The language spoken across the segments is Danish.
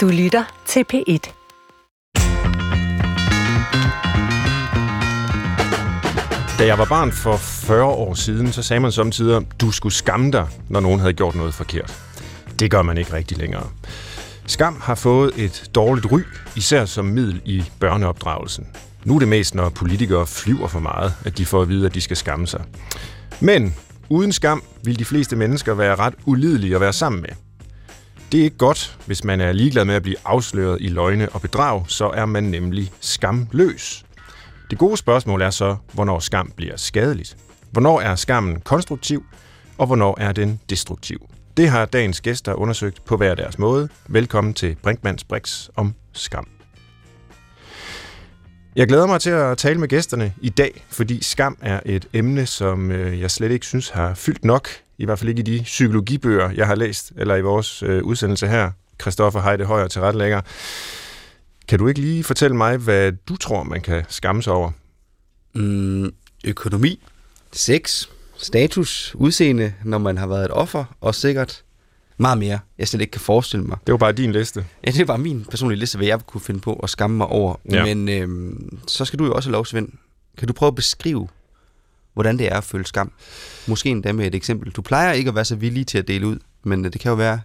Du lytter til P1. Da jeg var barn for 40 år siden, så sagde man samtidig, du skulle skamme dig, når nogen havde gjort noget forkert. Det gør man ikke rigtig længere. Skam har fået et dårligt ry, især som middel i børneopdragelsen. Nu er det mest, når politikere flyver for meget, at de får at vide, at de skal skamme sig. Men uden skam vil de fleste mennesker være ret ulidelige at være sammen med. Det er ikke godt, hvis man er ligeglad med at blive afsløret i løgne og bedrag, så er man nemlig skamløs. Det gode spørgsmål er så, hvornår skam bliver skadeligt. Hvornår er skammen konstruktiv, og hvornår er den destruktiv? Det har dagens gæster undersøgt på hver deres måde. Velkommen til Brinkmanns Brix om skam. Jeg glæder mig til at tale med gæsterne i dag, fordi skam er et emne, som øh, jeg slet ikke synes har fyldt nok, i hvert fald ikke i de psykologibøger, jeg har læst, eller i vores øh, udsendelse her. Christoffer Heide Højer til retlægger. Kan du ikke lige fortælle mig, hvad du tror, man kan skamme sig over? Mm, økonomi, sex, status, udseende, når man har været et offer, og sikkert meget mere, jeg slet ikke kan forestille mig. Det var bare din liste. Ja, det var min personlige liste, hvad jeg kunne finde på at skamme mig over. Ja. Men øhm, så skal du jo også have lov, Svend. Kan du prøve at beskrive, hvordan det er at føle skam? Måske endda med et eksempel. Du plejer ikke at være så villig til at dele ud, men øh, det kan jo være...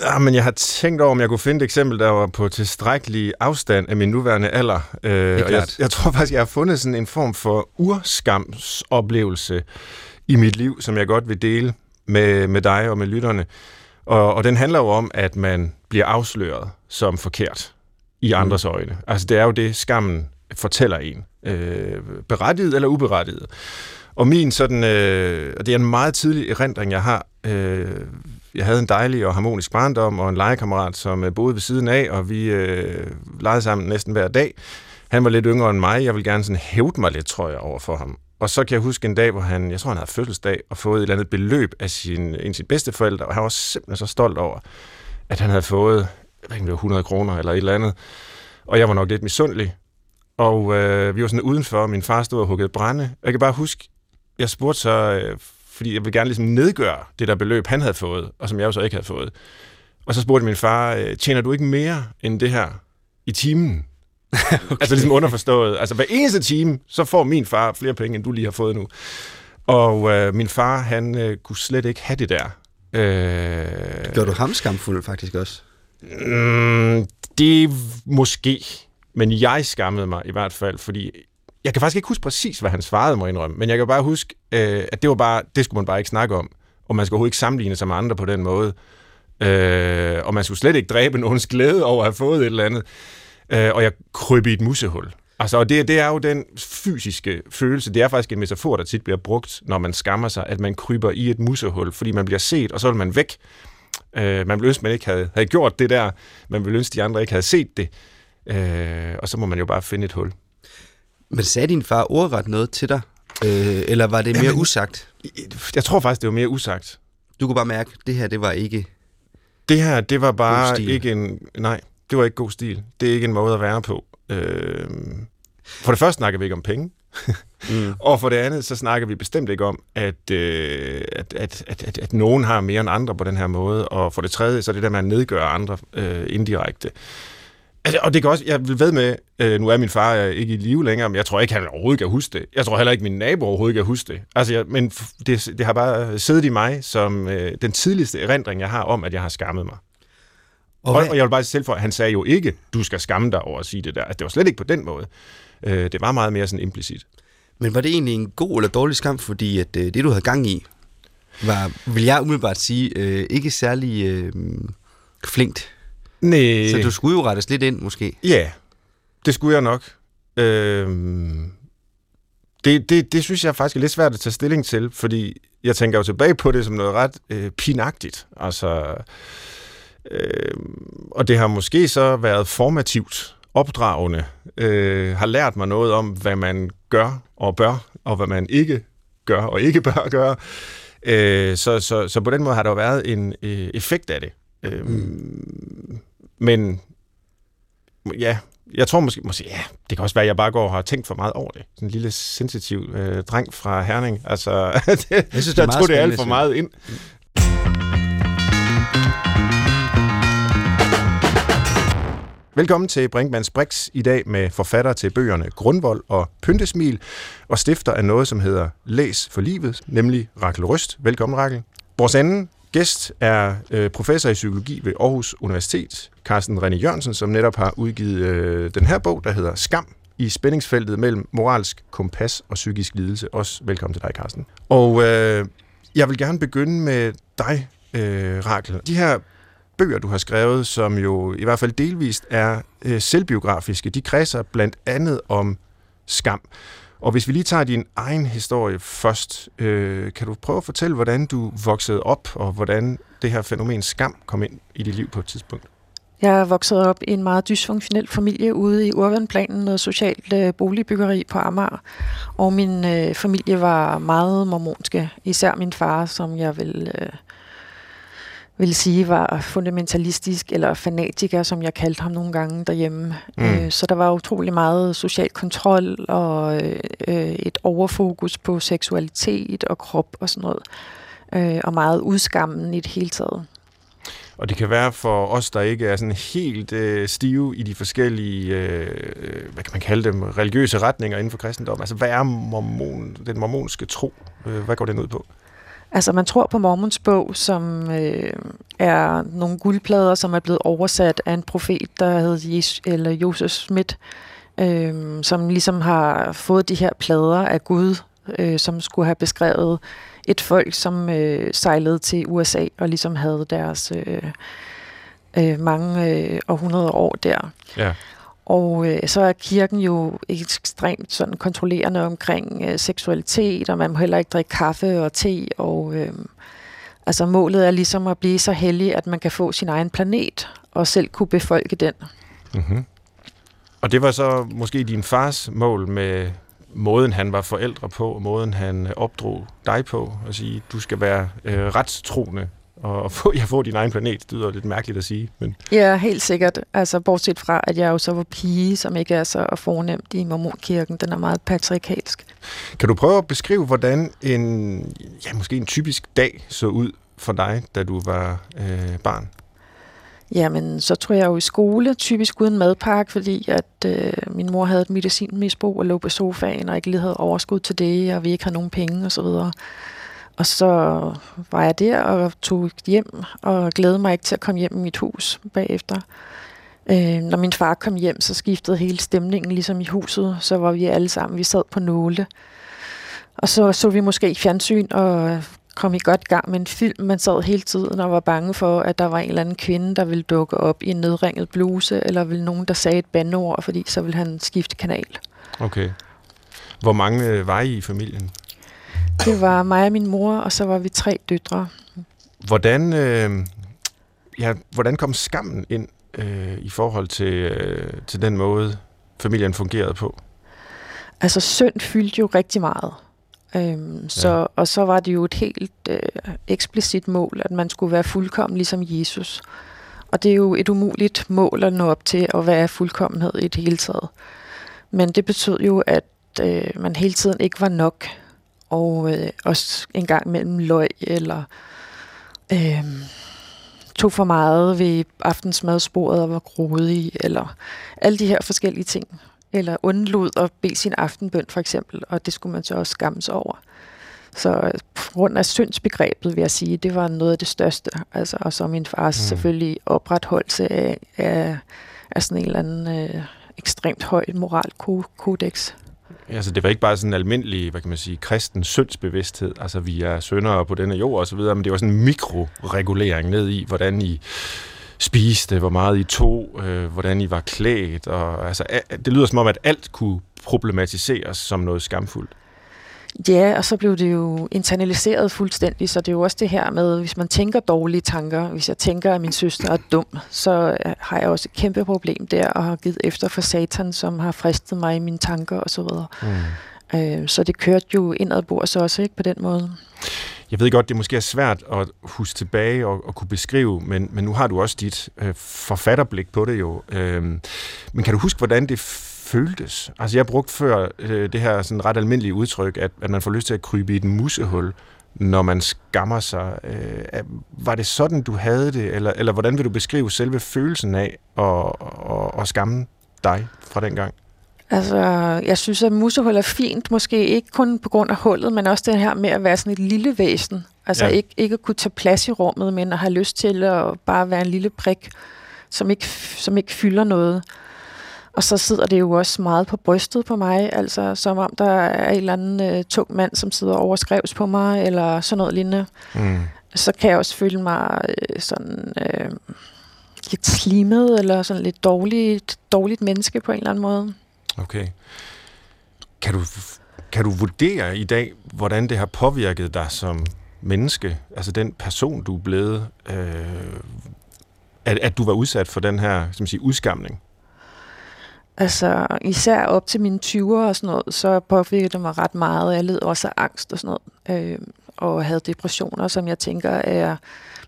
Ja, men jeg har tænkt over, om jeg kunne finde et eksempel, der var på tilstrækkelig afstand af min nuværende alder. Øh, og jeg, jeg tror faktisk, jeg har fundet sådan en form for urskamsoplevelse i mit liv, som jeg godt vil dele med, med dig og med lytterne. Og, og den handler jo om, at man bliver afsløret som forkert i andres mm. øjne. Altså det er jo det, skammen fortæller en. Øh, berettiget eller uberettiget. Og min sådan, øh, og det er en meget tidlig erindring, jeg har. Øh, jeg havde en dejlig og harmonisk barndom og en legekammerat, som øh, boede ved siden af, og vi øh, legede sammen næsten hver dag. Han var lidt yngre end mig. Jeg ville gerne sådan hævde mig lidt, tror jeg, over for ham. Og så kan jeg huske en dag, hvor han, jeg tror han havde fødselsdag, og fået et eller andet beløb af sin, en af sine bedsteforældre, og han var simpelthen så stolt over, at han havde fået, jeg ved ikke, 100 kroner eller et eller andet. Og jeg var nok lidt misundelig. Og øh, vi var sådan udenfor, og min far stod og huggede brænde. Jeg kan bare huske, jeg spurgte så, øh, fordi jeg ville gerne ligesom nedgøre det der beløb, han havde fået, og som jeg jo så ikke havde fået. Og så spurgte min far, øh, tjener du ikke mere end det her i timen? okay. Altså ligesom underforstået. Altså hver eneste time, så får min far flere penge, end du lige har fået nu. Og øh, min far, han øh, kunne slet ikke have det der. Øh, Gør du ham skamfuld faktisk også? Mm, det måske, men jeg skammede mig i hvert fald, fordi jeg kan faktisk ikke huske præcis, hvad han svarede, må jeg indrømme, men jeg kan bare huske, øh, at det var bare, det skulle man bare ikke snakke om, og man skulle overhovedet ikke sammenligne sig med andre på den måde, øh, og man skulle slet ikke dræbe nogens glæde over at have fået et eller andet, øh, og jeg kryb i et musehul. Altså, og det, det er jo den fysiske følelse, det er faktisk en metafor, der tit bliver brugt, når man skammer sig, at man kryber i et musehul, fordi man bliver set, og så vil man væk. Øh, man ville ønske, man ikke havde, havde gjort det der, man ville ønske, de andre ikke havde set det, øh, og så må man jo bare finde et hul. Men sagde din far ordret noget til dig? Øh, eller var det mere Jamen- usagt? Jeg tror faktisk, det var mere usagt. Du kunne bare mærke, at det her, det var ikke... Det her, det var bare ikke en... Nej, det var ikke god stil. Det er ikke en måde at være på. Øh, for det første snakker vi ikke om penge. Mm. Og for det andet, så snakker vi bestemt ikke om, at, øh, at, at, at, at, at nogen har mere end andre på den her måde. Og for det tredje, så er det der med at nedgøre andre øh, indirekte. Altså, og det kan også, jeg vil ved med, øh, nu er min far øh, ikke i live længere, men jeg tror ikke, han overhovedet kan huske det. Jeg tror heller ikke, min nabo overhovedet kan huske det. Altså, jeg, men det, det har bare siddet i mig som øh, den tidligste erindring, jeg har om, at jeg har skammet mig. Og, Og, og jeg vil bare selv for, at han sagde jo ikke, du skal skamme dig over at sige det der. At det var slet ikke på den måde. Øh, det var meget mere sådan implicit. Men var det egentlig en god eller dårlig skam, fordi at øh, det, du havde gang i, var, vil jeg umiddelbart sige, øh, ikke særlig øh, flinkt. Nej. Så du skulle jo rettes lidt ind, måske. Ja, det skulle jeg nok. Øhm, det, det, det synes jeg faktisk er lidt svært at tage stilling til, fordi jeg tænker jo tilbage på det som noget ret øh, pinagtigt. Altså, øh, og det har måske så været formativt, opdragende, øh, har lært mig noget om, hvad man gør og bør, og hvad man ikke gør og ikke bør gøre. Øh, så, så, så på den måde har der jo været en øh, effekt af det. Øh, mm. Men ja, jeg tror måske, måske, ja, det kan også være, at jeg bare går og har tænkt for meget over det. Sådan en lille sensitiv øh, dreng fra Herning. Altså, det, jeg synes, det er meget tror, det alt for meget ind. Velkommen til Brinkmanns Brix i dag med forfatter til bøgerne Grundvold og Pyntesmil, og stifter af noget, som hedder Læs for livet, nemlig Rakel Røst. Velkommen, Rakel. Vores anden gæst er øh, professor i psykologi ved Aarhus Universitet, Carsten René Jørgensen, som netop har udgivet øh, den her bog, der hedder Skam i spændingsfeltet mellem moralsk kompas og psykisk lidelse. Også velkommen til dig, Carsten. Og øh, jeg vil gerne begynde med dig, øh, Rakel. De her bøger, du har skrevet, som jo i hvert fald delvist er øh, selvbiografiske, de kredser blandt andet om skam. Og hvis vi lige tager din egen historie først, øh, kan du prøve at fortælle, hvordan du voksede op, og hvordan det her fænomen skam kom ind i dit liv på et tidspunkt? Jeg er vokset op i en meget dysfunktionel familie ude i Urbanplanen, noget socialt øh, boligbyggeri på Amager. Og min øh, familie var meget mormonske, især min far, som jeg vil, øh, vil sige var fundamentalistisk eller fanatiker, som jeg kaldte ham nogle gange derhjemme. Mm. Øh, så der var utrolig meget social kontrol og øh, et overfokus på seksualitet og krop og sådan noget. Øh, og meget udskammen i det hele taget. Og det kan være for os, der ikke er sådan helt øh, stive i de forskellige, øh, hvad kan man kalde dem, religiøse retninger inden for kristendom. Altså, hvad er mormon, den mormonske tro? Øh, hvad går den ud på? Altså, man tror på Mormons bog, som øh, er nogle guldplader, som er blevet oversat af en profet, der hed Jesus, eller Josef Smith, øh, som ligesom har fået de her plader af Gud, øh, som skulle have beskrevet et folk, som øh, sejlede til USA og ligesom havde deres øh, øh, mange øh, århundrede år der. Ja. Og øh, så er kirken jo ekstremt sådan kontrollerende omkring øh, seksualitet, og man må heller ikke drikke kaffe og te, og øh, altså målet er ligesom at blive så heldig, at man kan få sin egen planet, og selv kunne befolke den. Mm-hmm. Og det var så måske din fars mål med måden, han var forældre på, og måden, han opdrog dig på, at sige, du skal være øh, retstroende og få, jeg får din egen planet. Det lyder lidt mærkeligt at sige. Men... Ja, helt sikkert. Altså, bortset fra, at jeg jo så var pige, som ikke er så fornemt i mormonkirken. Den er meget patriarkalsk. Kan du prøve at beskrive, hvordan en, ja, måske en typisk dag så ud for dig, da du var øh, barn? Jamen, så tror jeg jo i skole, typisk uden madpakke, fordi at øh, min mor havde et medicinmisbrug og lå på sofaen, og ikke lige havde overskud til det, og vi ikke havde nogen penge osv. Og, så var jeg der og tog hjem, og glædede mig ikke til at komme hjem i mit hus bagefter. Øh, når min far kom hjem, så skiftede hele stemningen ligesom i huset. Så var vi alle sammen, vi sad på nåle. Og så så vi måske fjernsyn og kom i godt gang med en film. Man sad hele tiden og var bange for, at der var en eller anden kvinde, der ville dukke op i en nedringet bluse, eller ville nogen, der sagde et bandeord, fordi så ville han skifte kanal. Okay. Hvor mange øh, var I i familien? Det var mig og min mor, og så var vi tre døtre. Hvordan, øh, ja, hvordan kom skammen ind øh, i forhold til, øh, til den måde, familien fungerede på? Altså, synd fyldte jo rigtig meget. Øhm, så, ja. Og så var det jo et helt øh, eksplicit mål, at man skulle være fuldkommen ligesom Jesus. Og det er jo et umuligt mål at nå op til at være fuldkommenhed i det hele taget. Men det betød jo, at øh, man hele tiden ikke var nok og øh, også en gang mellem løg, eller øh, tog for meget ved aftensmadsporet og var grådig, eller alle de her forskellige ting. Eller undlod at bede sin aftenbøn for eksempel, og det skulle man så også skamme sig over. Så på grund af syndsbegrebet, vil jeg sige, det var noget af det største. Altså, og så min fars mm. selvfølgelig opretholdelse af, af, af sådan en eller anden øh, ekstremt høj moralkodex. Altså, det var ikke bare sådan en almindelig, hvad kan man sige, kristen syndsbevidsthed, altså vi er søndere på denne jord og så videre, men det var sådan en mikroregulering ned i, hvordan I spiste, hvor meget I tog, øh, hvordan I var klædt, og altså, det lyder som om, at alt kunne problematiseres som noget skamfuldt. Ja, og så blev det jo internaliseret fuldstændig, så det er jo også det her med, hvis man tænker dårlige tanker, hvis jeg tænker, at min søster er dum, så øh, har jeg også et kæmpe problem der, og har givet efter for satan, som har fristet mig i mine tanker osv. Mm. Øh, så det kørte jo så også, ikke, på den måde. Jeg ved godt, det måske er svært at huske tilbage og, og kunne beskrive, men, men nu har du også dit øh, forfatterblik på det jo. Øh, men kan du huske, hvordan det føltes. Altså jeg brugte før øh, det her sådan ret almindelige udtryk, at, at man får lyst til at krybe i et musehul, når man skammer sig. Øh, var det sådan, du havde det, eller, eller hvordan vil du beskrive selve følelsen af at, at, at skamme dig fra den gang? Altså, jeg synes, at musehul er fint, måske ikke kun på grund af hullet, men også det her med at være sådan et lille væsen. Altså ja. ikke, ikke at kunne tage plads i rummet, men at have lyst til at bare være en lille prik, som ikke, som ikke fylder noget. Og så sidder det jo også meget på brystet på mig, altså som om der er en eller anden uh, tung mand, som sidder overskrevs på mig, eller sådan noget lignende. Mm. Så kan jeg også føle mig uh, sådan uh, lidt slimet, eller sådan lidt dårligt, dårligt menneske på en eller anden måde. Okay. Kan du, kan du vurdere i dag, hvordan det har påvirket dig som menneske, altså den person, du er blevet, øh, at, at du var udsat for den her som sige, udskamning? Altså, især op til mine 20'er og sådan noget, så påvirkede det mig ret meget. Jeg led også af angst og sådan noget, øh, og havde depressioner, som jeg tænker er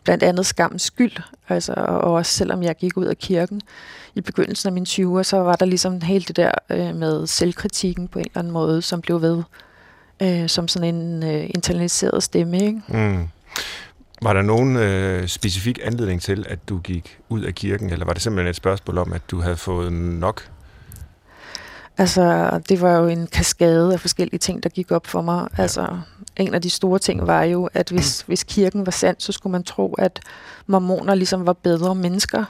blandt andet skammens skyld. Altså, og også selvom jeg gik ud af kirken i begyndelsen af mine 20'er, så var der ligesom helt det der øh, med selvkritikken på en eller anden måde, som blev ved øh, som sådan en øh, internaliseret stemme. Ikke? Mm. Var der nogen øh, specifik anledning til, at du gik ud af kirken, eller var det simpelthen et spørgsmål om, at du havde fået nok Altså, det var jo en kaskade af forskellige ting, der gik op for mig. Ja. Altså, en af de store ting var jo, at hvis, hvis kirken var sand, så skulle man tro, at mormoner ligesom var bedre mennesker.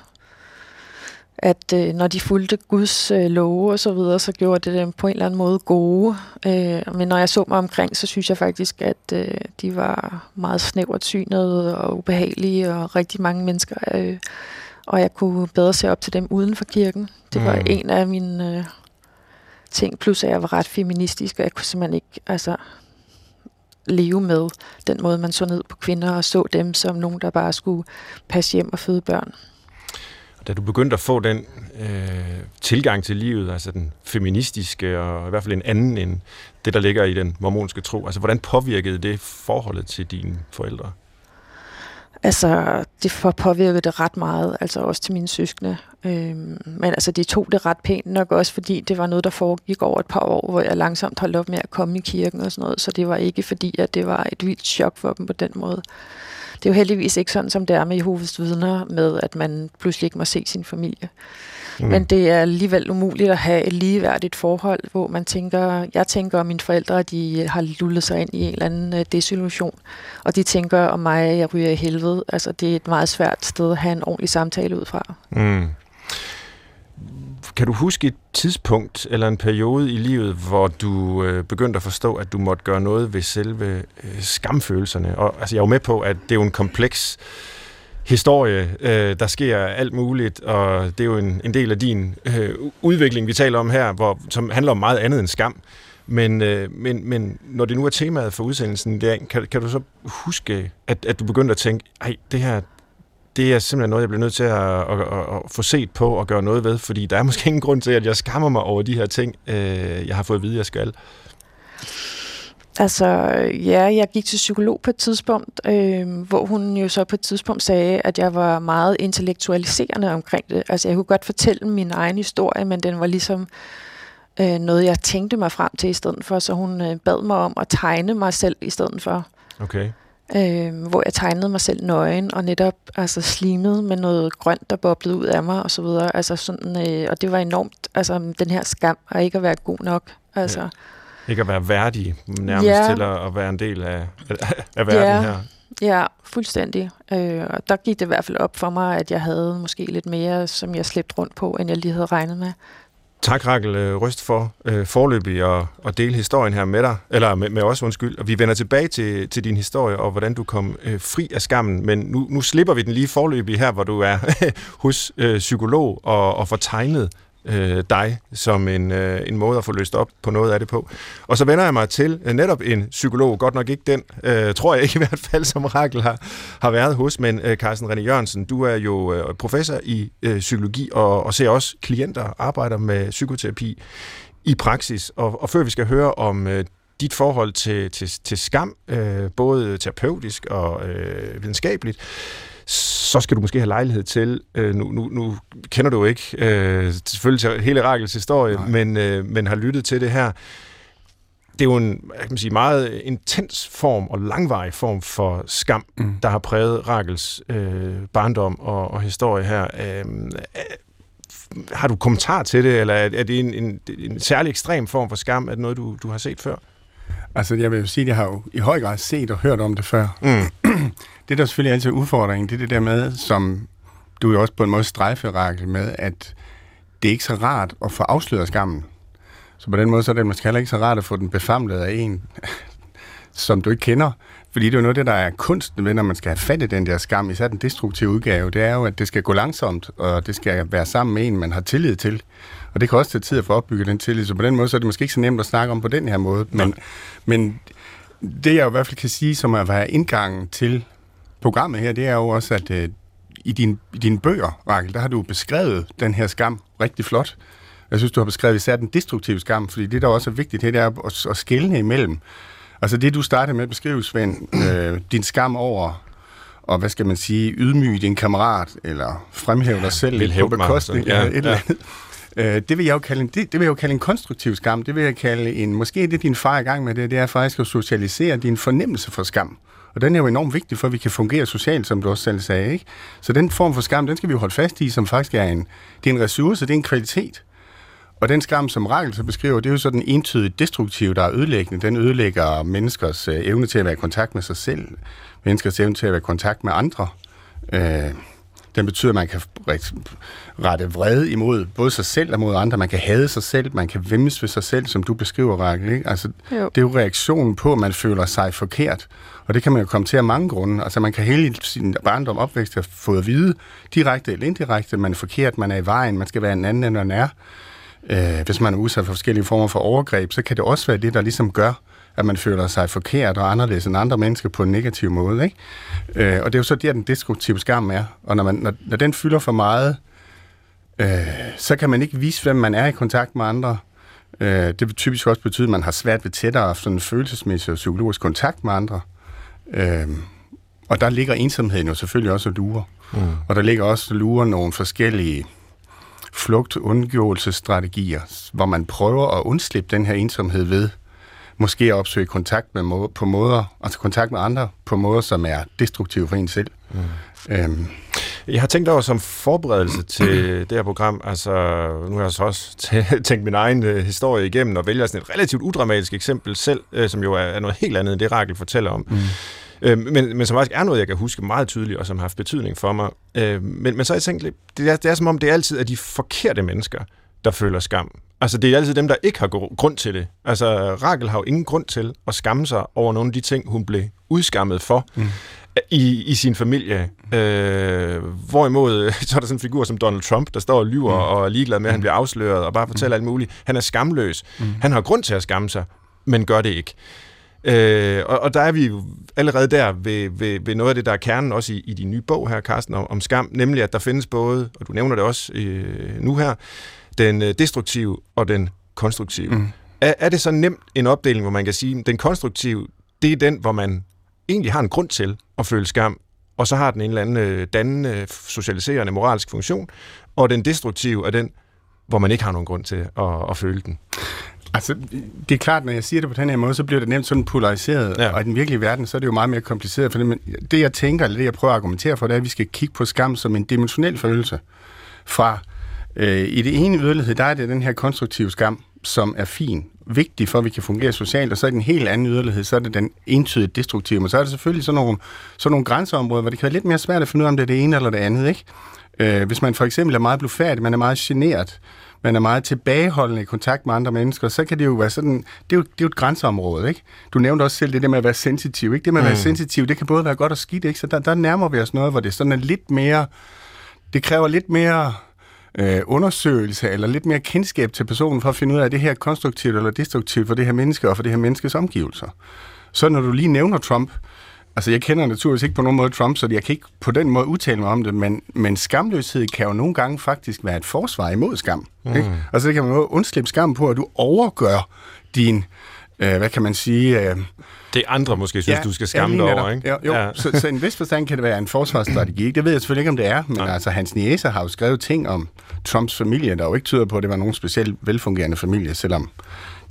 At øh, når de fulgte Guds øh, love og så videre, så gjorde det dem på en eller anden måde gode. Øh, men når jeg så mig omkring, så synes jeg faktisk, at øh, de var meget snævert synede og ubehagelige, og rigtig mange mennesker. Øh, og jeg kunne bedre se op til dem uden for kirken. Det var mm. en af mine... Øh, ting, plus at jeg var ret feministisk, og jeg kunne simpelthen ikke altså, leve med den måde, man så ned på kvinder og så dem som nogen, der bare skulle passe hjem og føde børn. Da du begyndte at få den øh, tilgang til livet, altså den feministiske, og i hvert fald en anden end det, der ligger i den mormonske tro, altså hvordan påvirkede det forholdet til dine forældre? Altså, det får påvirket det ret meget, altså også til mine søskende. Øhm, men altså, de tog det ret pænt nok også, fordi det var noget, der foregik over et par år, hvor jeg langsomt holdt op med at komme i kirken og sådan noget. Så det var ikke fordi, at det var et vildt chok for dem på den måde. Det er jo heldigvis ikke sådan, som det er med Jehovas vidner, med at man pludselig ikke må se sin familie. Mm. Men det er alligevel umuligt at have et ligeværdigt forhold, hvor man tænker, jeg tænker om mine forældre, de har lullet sig ind i en eller anden uh, desillusion, og de tænker om mig, at jeg ryger i helvede. Altså, det er et meget svært sted at have en ordentlig samtale ud fra. Mm. Kan du huske et tidspunkt eller en periode i livet, hvor du øh, begyndte at forstå, at du måtte gøre noget ved selve øh, skamfølelserne? Og, altså, jeg er jo med på, at det er jo en kompleks historie. Øh, der sker alt muligt, og det er jo en, en del af din øh, udvikling, vi taler om her, hvor, som handler om meget andet end skam. Men, øh, men, men når det nu er temaet for udsendelsen, der, kan, kan du så huske, at, at du begyndte at tænke, ej, det her, det er simpelthen noget, jeg bliver nødt til at, at, at, at få set på og gøre noget ved, fordi der er måske ingen grund til, at jeg skammer mig over de her ting, øh, jeg har fået at vide, jeg skal. Altså, ja, jeg gik til psykolog på et tidspunkt, øh, hvor hun jo så på et tidspunkt sagde, at jeg var meget intellektualiserende omkring det. Altså, jeg kunne godt fortælle min egen historie, men den var ligesom øh, noget, jeg tænkte mig frem til i stedet for, så hun øh, bad mig om at tegne mig selv i stedet for. Okay. Øh, hvor jeg tegnede mig selv nøgen, og netop altså, slimet med noget grønt, der boblede ud af mig, og så videre. Altså, sådan, øh, og det var enormt, altså den her skam, og ikke at være god nok. Altså, ja ikke at være værdig nærmest ja. til at, at være en del af, af verden ja. her. Ja, fuldstændig. Øh, og der gik det i hvert fald op for mig, at jeg havde måske lidt mere, som jeg slæbte rundt på, end jeg lige havde regnet med. Tak, Rakel øh, Røst, for øh, forløbig at, at dele historien her med dig, eller med, med os, undskyld. Og vi vender tilbage til, til din historie, og hvordan du kom øh, fri af skammen. Men nu, nu slipper vi den lige forløbig her, hvor du er hos øh, psykolog og, og får tegnet øh, dig som en, øh, en måde at få løst op på noget af det på. Og så vender jeg mig til øh, netop en psykolog, godt nok ikke den, øh, tror jeg ikke i hvert fald, som Rakel har, har været hos, men øh, Carsten René Jørgensen, du er jo øh, professor i øh, psykologi og, og ser også klienter, arbejder med psykoterapi i praksis. Og, og før vi skal høre om øh, dit forhold til, til, til skam, øh, både terapeutisk og øh, videnskabeligt, så skal du måske have lejlighed til, øh, nu, nu, nu kender du ikke øh, selvfølgelig til hele Rakels historie, men, øh, men har lyttet til det her. Det er jo en jeg kan sige, meget intens form og langvarig form for skam, mm. der har præget Rakels øh, barndom og, og historie her. Øh, har du kommentar til det, eller er, er det en, en, en særlig ekstrem form for skam? Er det noget, du, du har set før? Altså, jeg vil jo sige, at jeg har jo i høj grad set og hørt om det før. Mm. det, der selvfølgelig altid udfordringen, det er det der med, som du jo også på en måde strejfer, med, at det er ikke så rart at få afsløret skammen. Så på den måde, så er det måske heller ikke så rart at få den befamlet af en, som du ikke kender. Fordi det er jo noget det, der er kunsten ved, når man skal have fat i den der skam, især den destruktive udgave, det er jo, at det skal gå langsomt, og det skal være sammen med en, man har tillid til. Og det kan også tage tid at få opbygget den tillid, så på den måde, så er det måske ikke så nemt at snakke om på den her måde. Men, men det jeg jo i hvert fald kan sige, som er være indgangen til programmet her, det er jo også, at øh, i, din, i dine bøger, Rakel, der har du beskrevet den her skam rigtig flot. Jeg synes, du har beskrevet især den destruktive skam, fordi det, der også er vigtigt, det er at, at skælne imellem. Altså det, du startede med at beskrive, Svend, øh, din skam over og hvad skal man sige, ydmyge din kammerat, eller fremhæve dig selv lidt på bekostning af ja, et ja. eller andet. Øh, det vil jeg jo kalde en, det, det vil jeg jo kalde en konstruktiv skam. Det vil jeg kalde en, måske det din far er i gang med det, det er faktisk at socialisere din fornemmelse for skam. Og den er jo enormt vigtig, for at vi kan fungere socialt, som du også selv sagde. Ikke? Så den form for skam, den skal vi jo holde fast i, som faktisk er en, det er en ressource, det er en kvalitet. Og den skam, som Rakel så beskriver, det er jo sådan entydigt destruktiv, der er ødelæggende. Den ødelægger menneskers øh, evne til at være i kontakt med sig selv, menneskers evne til at være i kontakt med andre. Øh, den betyder, at man kan rette vrede imod både sig selv og mod andre. Man kan hade sig selv, man kan vemmes ved sig selv, som du beskriver, Rakel. Ikke? Altså, jo. det er jo reaktionen på, at man føler sig forkert. Og det kan man jo komme til af mange grunde. Altså man kan hele sin barndom opvækst have fået at vide, direkte eller indirekte, man er forkert, man er i vejen, man skal være en anden, end man er. Øh, hvis man er udsat for forskellige former for overgreb, så kan det også være det, der ligesom gør, at man føler sig forkert og anderledes end andre mennesker på en negativ måde. Ikke? Øh, og det er jo så der, den destruktive skam er. Og når, man, når, når den fylder for meget, øh, så kan man ikke vise, hvem man er i kontakt med andre. Øh, det vil typisk også betyde, at man har svært ved tættere sådan følelsesmæssig og psykologisk kontakt med andre. Øh, og der ligger ensomheden jo selvfølgelig også og lurer. Mm. Og der ligger også lurer nogle forskellige flugt undgåelsesstrategier, hvor man prøver at undslippe den her ensomhed ved måske at opsøge kontakt med må- på måder, altså kontakt med andre på måder, som er destruktive for en selv. Mm. Øhm. Jeg har tænkt over som forberedelse til det her program, altså nu har jeg så også tænkt min egen uh, historie igennem og vælger sådan et relativt udramatisk eksempel selv, uh, som jo er, er noget helt andet end det Rakel fortæller om. Mm. Uh, men, men som faktisk er noget, jeg kan huske meget tydeligt, og som har haft betydning for mig. Uh, men, men så har jeg tænkt, det er, det er som om, det er altid er de forkerte mennesker, der føler skam. Altså, det er altid dem, der ikke har grund til det. Altså, Rakel har jo ingen grund til at skamme sig over nogle af de ting, hun blev udskammet for mm. i, i sin familie. Øh, hvorimod, så er der sådan en figur som Donald Trump, der står og lyver mm. og er ligeglad med, at han mm. bliver afsløret og bare fortæller mm. alt muligt. Han er skamløs. Mm. Han har grund til at skamme sig, men gør det ikke. Øh, og, og der er vi jo allerede der ved, ved, ved noget af det, der er kernen også i, i din nye bog her, Carsten, om, om skam, nemlig at der findes både, og du nævner det også øh, nu her, den øh, destruktive og den konstruktive. Mm. Er, er det så nemt en opdeling, hvor man kan sige, at den konstruktive, det er den, hvor man egentlig har en grund til at føle skam, og så har den en eller anden øh, dannende, socialiserende, moralsk funktion, og den destruktive er den, hvor man ikke har nogen grund til at, at føle den. Altså, det er klart, når jeg siger det på den her måde, så bliver det nemt sådan polariseret, ja. og i den virkelige verden, så er det jo meget mere kompliceret, for det, det jeg tænker, eller det jeg prøver at argumentere for, det er, at vi skal kigge på skam som en dimensionel følelse. Fra Øh, I det ene yderlighed, der er det den her konstruktive skam, som er fin, vigtig for, at vi kan fungere socialt, og så i den helt anden yderlighed, så er det den entydigt destruktive. Men så er der selvfølgelig sådan nogle, sådan nogle grænseområder, hvor det kan være lidt mere svært at finde ud af, om det er det ene eller det andet. Ikke? Øh, hvis man for eksempel er meget blufærdig, man er meget generet, man er meget tilbageholdende i kontakt med andre mennesker, så kan det jo være sådan, det er jo, det er jo et grænseområde, ikke? Du nævnte også selv det der med at være sensitiv, ikke? Det med at være mm. sensitiv, det kan både være godt og skidt, ikke? Så der, der nærmer vi os noget, hvor det sådan er lidt mere, det kræver lidt mere øh, undersøgelse eller lidt mere kendskab til personen for at finde ud af, at det her er konstruktivt eller destruktivt for det her menneske og for det her menneskes omgivelser. Så når du lige nævner Trump, altså jeg kender naturligvis ikke på nogen måde Trump, så jeg kan ikke på den måde udtale mig om det, men, men skamløshed kan jo nogle gange faktisk være et forsvar imod skam. Mm. Ikke? Altså det kan man jo undslippe skam på, at du overgør din øh, hvad kan man sige... Øh, det andre måske synes, ja, du skal skamme dig over, ikke? Jo, jo. Ja. så, så en vis forstand kan det være en forsvarsstrategi. Det ved jeg selvfølgelig ikke, om det er, men ja. altså, hans niæser har jo skrevet ting om Trumps familie, der jo ikke tyder på, at det var nogen specielt velfungerende familie, selvom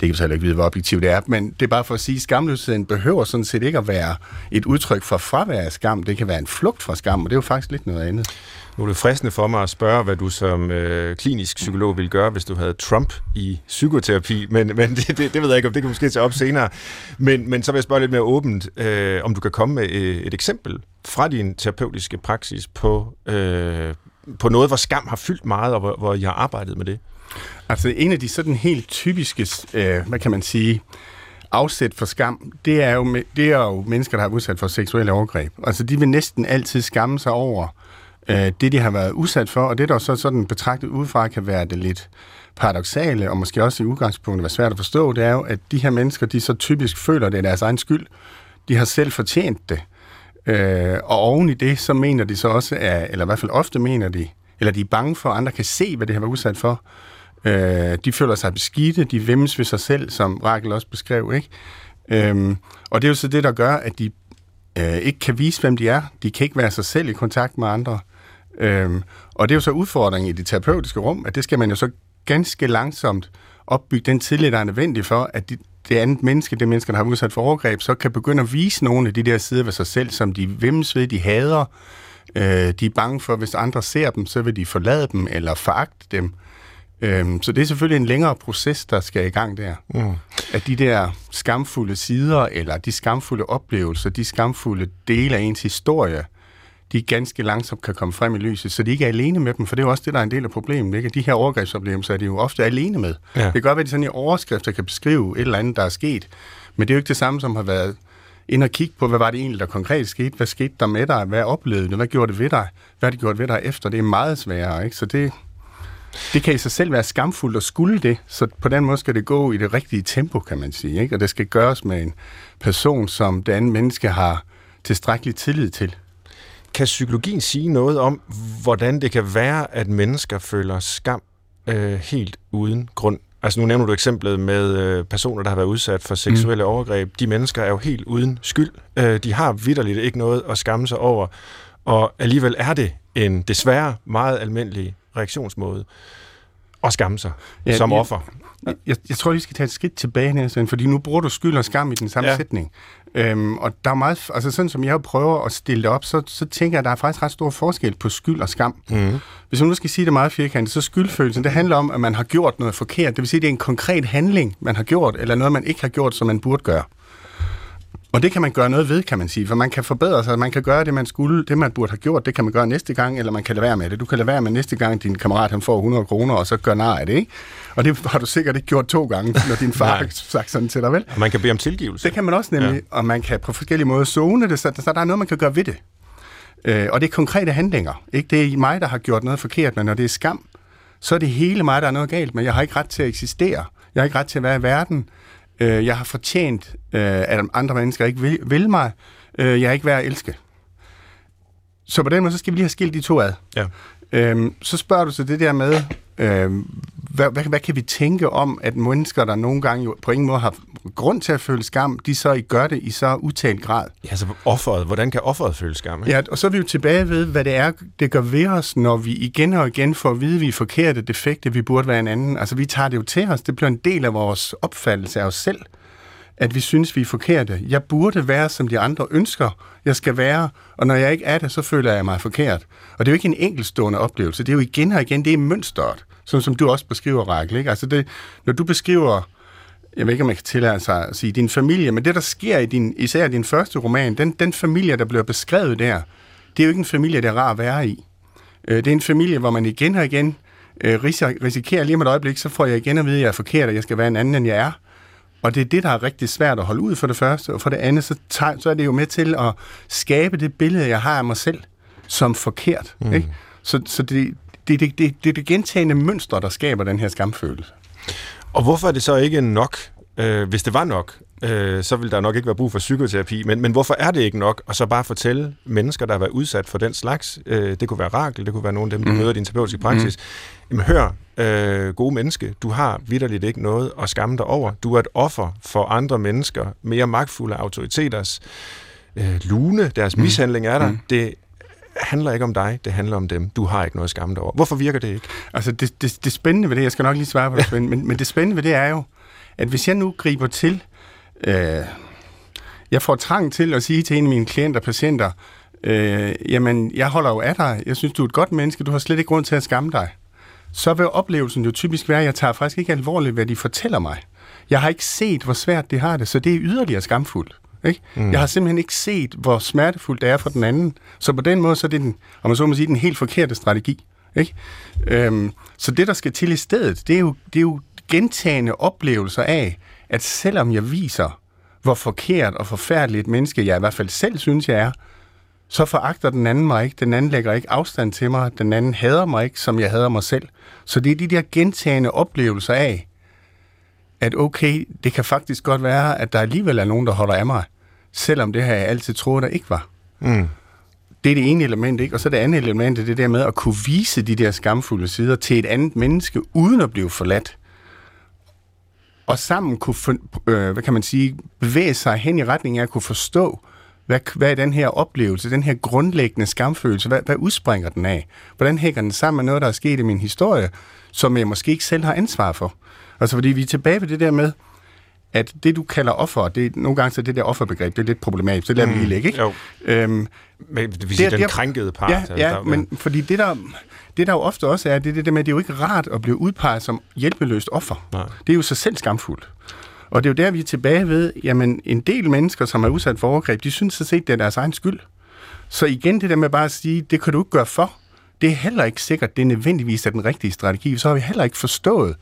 det kan vi heller ikke vide, hvor objektivt det er, men det er bare for at sige, at skamløsheden behøver sådan set ikke at være et udtryk for fravær af skam. Det kan være en flugt fra skam, og det er jo faktisk lidt noget andet. Nu er det fristende for mig at spørge, hvad du som øh, klinisk psykolog ville gøre, hvis du havde Trump i psykoterapi, men, men det, det, det ved jeg ikke, om det kan måske tage op senere. Men, men så vil jeg spørge lidt mere åbent, øh, om du kan komme med et, et eksempel fra din terapeutiske praksis på, øh, på noget, hvor skam har fyldt meget, og hvor, hvor I har arbejdet med det. Altså en af de sådan helt typiske, øh, hvad kan man sige, afsæt for skam, det er, jo, det er jo mennesker, der har udsat for seksuelle overgreb. Altså de vil næsten altid skamme sig over øh, det, de har været udsat for, og det, der så sådan betragtet udefra kan være det lidt paradoxale, og måske også i udgangspunktet være svært at forstå, det er jo, at de her mennesker, de så typisk føler, det er deres egen skyld. De har selv fortjent det. Øh, og oven i det, så mener de så også, er, eller i hvert fald ofte mener de, eller de er bange for, at andre kan se, hvad det har været udsat for. Øh, de føler sig beskidte, de vemmes ved sig selv, som Rakel også beskrev. Ikke? Øh, og det er jo så det, der gør, at de øh, ikke kan vise, hvem de er. De kan ikke være sig selv i kontakt med andre. Øhm, og det er jo så udfordringen i det terapeutiske rum, at det skal man jo så ganske langsomt opbygge den tillid, der er nødvendig for, at de, det andet menneske, det menneske, der har udsat for overgreb, så kan begynde at vise nogle af de der sider ved sig selv, som de vimmes ved, de hader. Øh, de er bange for, at hvis andre ser dem, så vil de forlade dem eller foragte dem. Øhm, så det er selvfølgelig en længere proces, der skal i gang der. Mm. At de der skamfulde sider, eller de skamfulde oplevelser, de skamfulde dele af ens historie, de ganske langsomt kan komme frem i lyset, så de ikke er alene med dem, for det er jo også det, der er en del af problemet. Ikke? De her overgrebsoplevelser er de jo ofte alene med. Ja. Det kan godt være, at de sådan i overskrifter kan beskrive et eller andet, der er sket, men det er jo ikke det samme, som har været ind og kigge på, hvad var det egentlig, der konkret skete? Hvad skete der med dig? Hvad oplevede du? Hvad gjorde det ved dig? Hvad har det gjort ved dig efter? Det er meget sværere, ikke? Så det, det kan i sig selv være skamfuldt at skulle det, så på den måde skal det gå i det rigtige tempo, kan man sige. Ikke? Og det skal gøres med en person, som det andet menneske har tilstrækkelig tillid til. Kan psykologien sige noget om, hvordan det kan være, at mennesker føler skam øh, helt uden grund? Altså nu nævner du eksemplet med øh, personer, der har været udsat for seksuelle mm. overgreb. De mennesker er jo helt uden skyld. Øh, de har vidderligt ikke noget at skamme sig over. Og alligevel er det en desværre meget almindelig reaktionsmåde at skamme sig ja, som offer. Jeg, jeg, jeg tror, vi skal tage et skridt tilbage, Nielsen, fordi nu bruger du skyld og skam i den samme ja. sætning. Øhm, og der er meget, altså sådan som jeg prøver at stille det op, så, så tænker jeg, at der er faktisk ret stor forskel på skyld og skam. Mm. Hvis man nu skal sige det meget firkantet, så skyldfølelsen, det handler om, at man har gjort noget forkert. Det vil sige, at det er en konkret handling, man har gjort, eller noget, man ikke har gjort, som man burde gøre. Og det kan man gøre noget ved, kan man sige, for man kan forbedre sig, man kan gøre det, man skulle, det man burde have gjort, det kan man gøre næste gang, eller man kan lade være med det. Du kan lade være med næste gang, din kammerat han får 100 kroner, og så gør nej af det, ikke? Og det har du sikkert ikke gjort to gange, når din far har sagt sådan til dig, vel? Og man kan bede om tilgivelse. Det kan man også nemlig, ja. og man kan på forskellige måder zone det, så, så der er noget, man kan gøre ved det. Øh, og det er konkrete handlinger. Ikke? Det er mig, der har gjort noget forkert, men når det er skam, så er det hele mig, der er noget galt med. Jeg har ikke ret til at eksistere. Jeg har ikke ret til at være i verden. Øh, jeg har fortjent, øh, at andre mennesker ikke vil, vil mig. Øh, jeg er ikke værd at elske. Så på den måde, så skal vi lige have skilt de to ad. Ja. Øhm, så spørger du så det der med, øh, hvad, hvad, hvad kan vi tænke om, at mennesker, der nogle gange jo på ingen måde har grund til at føle skam, de så gør det i så udtalt grad? Ja, så offeret. Hvordan kan offeret føle skam? Ikke? Ja, og så er vi jo tilbage ved, hvad det er, det gør ved os, når vi igen og igen får at vide, at vi er forkerte, defekte, vi burde være en anden. Altså, vi tager det jo til os. Det bliver en del af vores opfattelse af os selv at vi synes, vi er forkerte. Jeg burde være, som de andre ønsker, jeg skal være, og når jeg ikke er det, så føler jeg mig forkert. Og det er jo ikke en enkeltstående oplevelse, det er jo igen og igen, det er mønstret, som, som du også beskriver, Rakel. Ikke? Altså det, når du beskriver, jeg ved ikke, om jeg kan tillade sig at sige din familie, men det, der sker i din, især din første roman, den, den familie, der bliver beskrevet der, det er jo ikke en familie, der er rar at være i. Øh, det er en familie, hvor man igen og igen øh, risikerer lige om et øjeblik, så får jeg igen at vide, at jeg er forkert, og jeg skal være en anden, end jeg er. Og det er det, der er rigtig svært at holde ud for det første, og for det andet, så, tager, så er det jo med til at skabe det billede, jeg har af mig selv, som forkert. Mm. Ikke? Så, så det, det, det, det, det er det gentagende mønster, der skaber den her skamfølelse. Og hvorfor er det så ikke nok, øh, hvis det var nok, øh, så vil der nok ikke være brug for psykoterapi. Men, men hvorfor er det ikke nok at så bare fortælle mennesker, der har været udsat for den slags, øh, det kunne være Rakel, det kunne være nogle af dem, du mm. møder i din terapeutiske praksis, mm. Jamen hør, øh, gode menneske, du har vidderligt ikke noget at skamme dig over. Du er et offer for andre mennesker, mere magtfulde autoriteters øh, lune, deres mm. mishandling er der. Mm. Det handler ikke om dig, det handler om dem. Du har ikke noget at skamme dig over. Hvorfor virker det ikke? Altså, det, det, det spændende ved det, jeg skal nok lige svare på det, men, men det spændende ved det er jo, at hvis jeg nu griber til, øh, jeg får trang til at sige til en af mine klienter og patienter, øh, jamen, jeg holder jo af dig, jeg synes, du er et godt menneske, du har slet ikke grund til at skamme dig. Så vil oplevelsen jo typisk være, at jeg tager faktisk ikke alvorligt, hvad de fortæller mig. Jeg har ikke set, hvor svært de har det, så det er yderligere skamfuldt. Ikke? Mm. Jeg har simpelthen ikke set, hvor smertefuldt det er for den anden. Så på den måde, så er det den, om man så må sige, den helt forkerte strategi. Ikke? Øhm, så det, der skal til i stedet, det er, jo, det er jo gentagende oplevelser af, at selvom jeg viser, hvor forkert og forfærdeligt et menneske jeg i hvert fald selv synes, jeg er, så foragter den anden mig ikke. Den anden lægger ikke afstand til mig. Den anden hader mig ikke, som jeg hader mig selv. Så det er de der gentagende oplevelser af, at okay, det kan faktisk godt være, at der alligevel er nogen, der holder af mig, selvom det har jeg altid troet, der ikke var. Mm. Det er det ene element, ikke? Og så det andet element er det der med at kunne vise de der skamfulde sider til et andet menneske, uden at blive forladt. Og sammen kunne, øh, hvad kan man sige, bevæge sig hen i retning af at kunne forstå, hvad, hvad er den her oplevelse, den her grundlæggende skamfølelse, hvad, hvad udspringer den af? Hvordan hænger den sammen med noget, der er sket i min historie, som jeg måske ikke selv har ansvar for? Altså, fordi vi er tilbage ved det der med, at det, du kalder offer, det er nogle gange så det der offerbegreb, det er lidt problematisk, så lader vi mm, lige lægge, ikke? Jo. Øhm, men det vil sige, det, den krænkede part. Ja, altså, ja der, men fordi det der, det der jo ofte også er, det er det der med, at det er jo ikke rart at blive udpeget som hjælpeløst offer. Nej. Det er jo så selv skamfuldt. Og det er jo der, vi er tilbage ved, jamen en del mennesker, som er udsat for overgreb, de synes så set, det er deres egen skyld. Så igen det der med bare at sige, det kan du ikke gøre for, det er heller ikke sikkert, det er nødvendigvis er den rigtige strategi. Så har vi heller ikke forstået,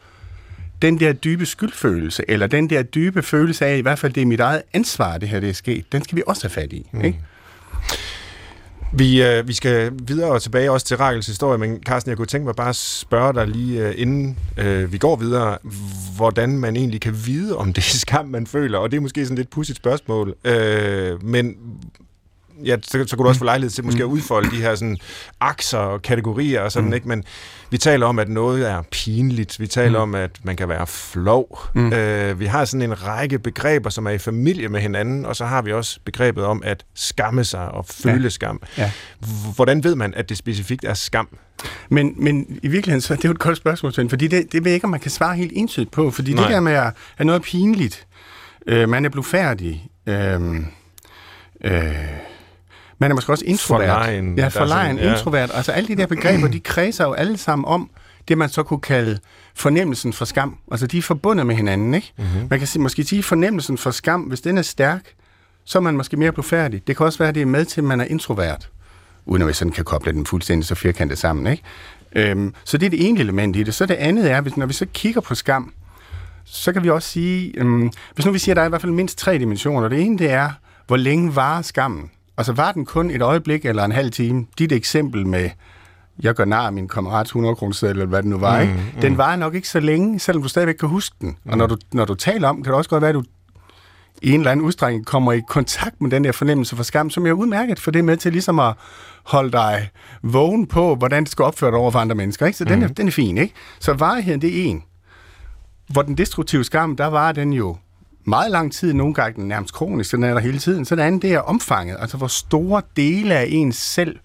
den der dybe skyldfølelse, eller den der dybe følelse af, i hvert fald det er mit eget ansvar, det her det er sket, den skal vi også have fat i. Mm. Ikke? Vi, øh, vi skal videre og tilbage også til Rakels historie, men Carsten, jeg kunne tænke mig bare at spørge dig lige øh, inden øh, vi går videre, hvordan man egentlig kan vide, om det er skam, man føler, og det er måske sådan lidt pudsigt spørgsmål, øh, men ja, så, så kunne du også få lejlighed til måske at mm. udfolde de her sådan, akser og kategorier og sådan, mm. ikke? Men vi taler om, at noget er pinligt. Vi taler mm. om, at man kan være flov. Mm. Øh, vi har sådan en række begreber, som er i familie med hinanden, og så har vi også begrebet om at skamme sig og føle ja. skam. Ja. Hvordan ved man, at det specifikt er skam? Men, men i virkeligheden, så det er jo et godt spørgsmål, fordi det, det ved jeg ikke, om man kan svare helt entydigt på, fordi Nej. det der med at have noget pinligt, øh, man er blevet færdig, øh, øh, man er måske også introvert. Forlegen. Ja, forlegen, ja. introvert. Altså alle de der begreber, de kredser jo alle sammen om det, man så kunne kalde fornemmelsen for skam. Altså de er forbundet med hinanden, ikke? Mm-hmm. Man kan måske sige, fornemmelsen for skam, hvis den er stærk, så er man måske mere færdig. Det kan også være, at det er med til, at man er introvert. Uden at vi sådan kan koble den fuldstændig så firkantet sammen, ikke? Øhm, så det er det ene element i det. Så det andet er, hvis, når vi så kigger på skam, så kan vi også sige, øhm, hvis nu vi siger, at der er i hvert fald mindst tre dimensioner. Det ene, det er, hvor længe varer skammen? Altså var den kun et øjeblik eller en halv time? Dit eksempel med, jeg gør nar min kammerats 100 kroner eller hvad det nu var, mm, ikke? Mm. den var nok ikke så længe, selvom du stadigvæk kan huske den. Mm. Og når du, når du taler om, kan det også godt være, at du i en eller anden udstrækning kommer i kontakt med den der fornemmelse for skam, som er udmærket, for det er med til ligesom at holde dig vågen på, hvordan det skal opføre dig over for andre mennesker. Ikke? Så mm. den, er, den er fin. Ikke? Så varigheden, det er en. Hvor den destruktive skam, der var den jo meget lang tid, nogle gange nærmest kronisk, den er der hele tiden. Så det andet, det er omfanget, altså hvor store dele af ens selv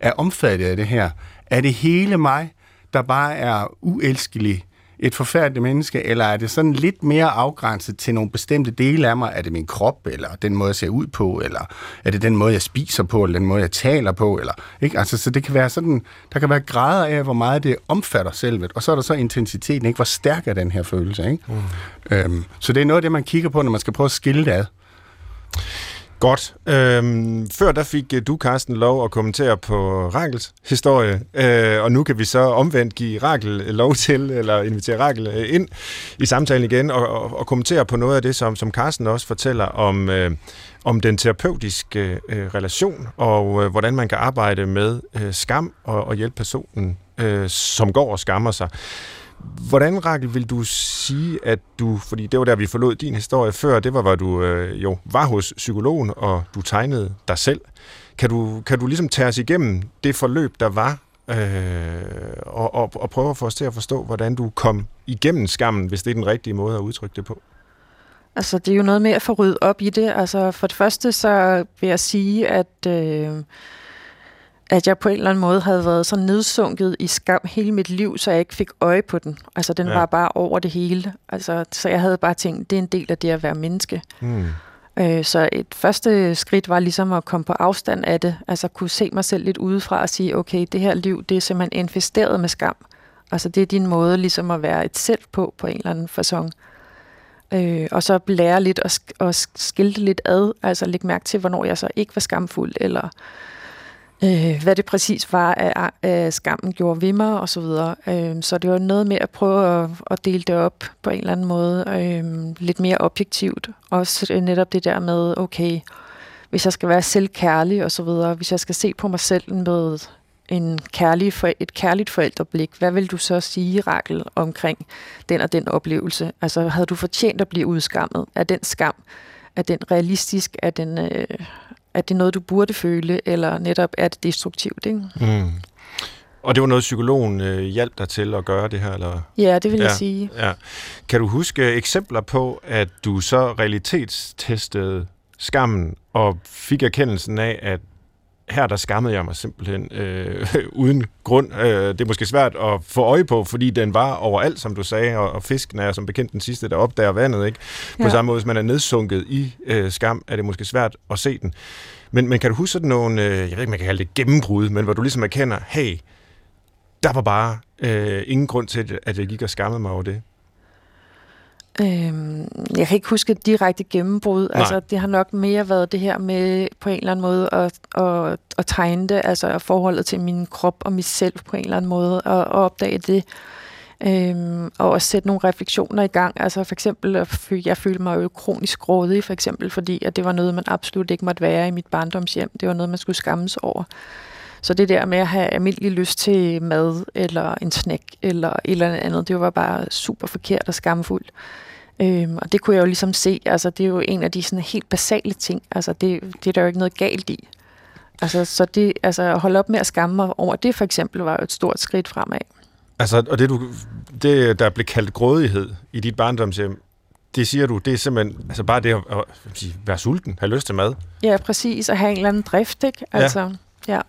er omfattet af det her. Er det hele mig, der bare er uelskelig, et forfærdeligt menneske, eller er det sådan lidt mere afgrænset til nogle bestemte dele af mig? Er det min krop, eller den måde, jeg ser ud på, eller er det den måde, jeg spiser på, eller den måde, jeg taler på? Eller, ikke? Altså, så det kan være sådan, der kan være grader af, hvor meget det omfatter selvet, og så er der så intensiteten, ikke? hvor stærk er den her følelse. Ikke? Mm. Øhm, så det er noget af det, man kigger på, når man skal prøve at skille det ad. Godt. Øhm, før der fik øh, du, Carsten, lov at kommentere på Rakels historie, øh, og nu kan vi så omvendt give Rakel øh, lov til, eller invitere Rakel øh, ind i samtalen igen, og, og, og kommentere på noget af det, som, som Carsten også fortæller om, øh, om den terapeutiske øh, relation, og øh, hvordan man kan arbejde med øh, skam og, og hjælpe personen, øh, som går og skammer sig. Hvordan, Rakel, vil du sige, at du, fordi det var der, vi forlod din historie før, det var, hvor du øh, jo var hos psykologen, og du tegnede dig selv. Kan du, kan du ligesom tage os igennem det forløb, der var, øh, og, og, og prøve at få os til at forstå, hvordan du kom igennem skammen, hvis det er den rigtige måde at udtrykke det på? Altså, det er jo noget med at få ryddet op i det. Altså, for det første, så vil jeg sige, at... Øh, at jeg på en eller anden måde havde været så nedsunket i skam hele mit liv, så jeg ikke fik øje på den. Altså, den Ja. var bare over det hele. Altså, så jeg havde bare tænkt, det er en del af det at være menneske. Mm. Øh, så et første skridt var ligesom at komme på afstand af det. Altså kunne se mig selv lidt udefra og sige, okay, det her liv, det er simpelthen infesteret med skam. Altså det er din måde ligesom at være et selv på, på en eller anden fasong. Øh, og så lære lidt og, og sk- skilte lidt ad, altså lægge mærke til, hvornår jeg så ikke var skamfuld, eller øh, hvad det præcis var, at, at skammen gjorde ved mig, og så videre. Øh, så det var noget med at prøve at, at dele det op på en eller anden måde, øh, lidt mere objektivt. Også netop det der med, okay, hvis jeg skal være selvkærlig og så videre, hvis jeg skal se på mig selv med en kærlig for, et kærligt forældreblik, hvad vil du så sige, Rakel, omkring den og den oplevelse? Altså, havde du fortjent at blive udskammet? Er den skam, er den realistisk? Er, den, øh, er det noget, du burde føle, eller netop er det destruktivt? Ikke? Mm. Og det var noget, psykologen øh, hjalp dig til at gøre det her? Eller? Ja, det vil Ja. jeg sige. Ja. Kan du huske eksempler på, at du så realitetstestede skammen og fik erkendelsen af, at her der skammede jeg mig simpelthen øh, uden grund. Øh, det er måske svært at få øje på, fordi den var overalt, som du sagde, og, og fisken er som bekendt den sidste, der opdager vandet. Ikke? På Ja. samme måde, hvis man er nedsunket i øh, skam, er det måske svært at se den. Men, men kan du huske sådan nogle, øh, jeg ved ikke, man kan kalde det gennembrud, men hvor du ligesom erkender, hey, der var bare øh, ingen grund til, at jeg gik og skammede mig over det. Øhm, jeg kan ikke huske et direkte gennembrud. Nej. Altså, det har nok mere været det her med på en eller anden måde at, at, at tegne det, altså forholdet til min krop og mit selv på en eller anden måde, og, og opdage det. Øhm, og også sætte nogle refleksioner i gang. Altså for eksempel, at jeg følte mig jo kronisk grådig, for eksempel, fordi at det var noget, man absolut ikke måtte være i mit barndomshjem. Det var noget, man skulle skammes over. Så det der med at have almindelig lyst til mad, eller en snack, eller et eller andet, det var bare super forkert og skamfuldt. Øhm, og det kunne jeg jo ligesom se, altså det er jo en af de sådan helt basale ting, altså det, det er der jo ikke noget galt i. Altså, så det, altså at holde op med at skamme mig over det for eksempel, var jo et stort skridt fremad. Altså, og det, du, det, der blev kaldt grådighed i dit barndomshjem, det siger du, det er simpelthen altså bare det at, at, at sige, være sulten, have lyst til mad. Ja, præcis, at have en eller anden drift, ikke? Altså, ja. Ja,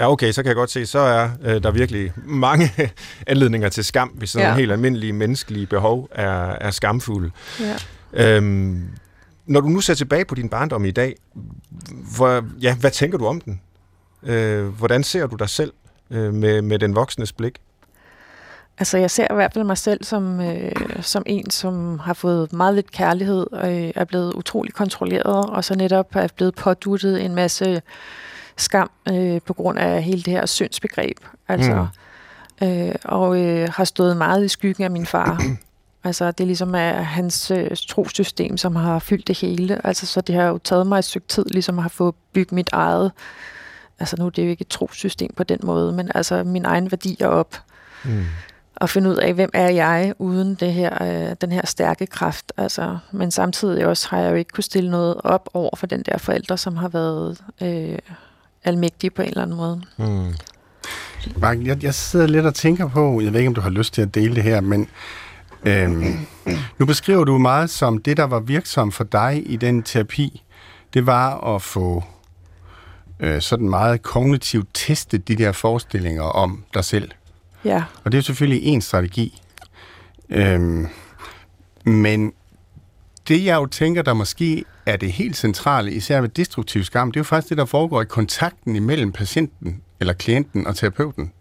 okay, så kan jeg godt se, så er øh, der virkelig mange anledninger til skam, hvis sådan Ja. nogle helt almindelige menneskelige behov er, er skamfulde. ja. Øhm, når du nu ser tilbage på din barndom i dag, hvor, ja, hvad tænker du om den? Øh, hvordan ser du dig selv øh, med, med den voksnes blik? Altså, jeg ser i hvert fald mig selv som, øh, som en, som har fået meget lidt kærlighed, og øh, er blevet utrolig kontrolleret, og så netop er blevet påduttet en masse skam øh, på grund af hele det her syndsbegreb. Altså, mm. øh, og øh, har stået meget i skyggen af min far. altså, det er ligesom er hans øh, trosystem, som har fyldt det hele. Altså, så det har jo taget mig et stykke tid, ligesom at have fået bygget mit eget, altså nu er det jo ikke et trosystem på den måde, men altså min egen værdier op Mm. og finde ud af, hvem er jeg uden det her, øh, den her stærke kraft. Altså, men samtidig også har jeg jo ikke kunne stille noget op over for den der forældre, som har været øh, almægtige på en eller anden måde. Mm. Mark, jeg, jeg sidder lidt og tænker på, jeg ved ikke, om du har lyst til at dele det her, men øhm, nu beskriver du meget som det, der var virksomt for dig i den terapi, det var at få øh, sådan meget kognitivt testet de der forestillinger om dig selv. Ja, Og det er jo selvfølgelig en strategi. Øhm, men det, jeg jo tænker, der måske er det helt centrale, især ved destruktiv skam, det er jo faktisk det, der foregår i kontakten imellem patienten eller klienten og terapeuten.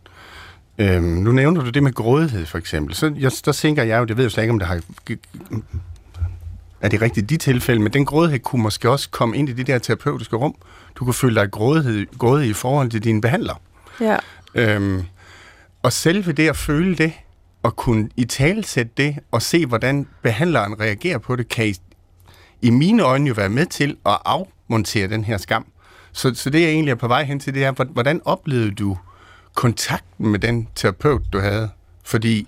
Øhm, nu nævner du det med grådighed, for eksempel. Så jeg, der tænker jeg jo, det ved jeg slet ikke, om det har... Er det rigtigt i de tilfælde, men den grådighed kunne måske også komme ind i det der terapeutiske rum. Du kunne føle dig grådighed, grådig i forhold til dine behandler. ja, Øhm, og selve det at føle det, at kunne i talesætte det, og se, hvordan behandleren reagerer på det, kan i, i mine øjne jo være med til at afmontere den her skam. Så, så det, jeg egentlig er på vej hen til, det er, hvordan oplevede du kontakten med den terapeut, du havde? Fordi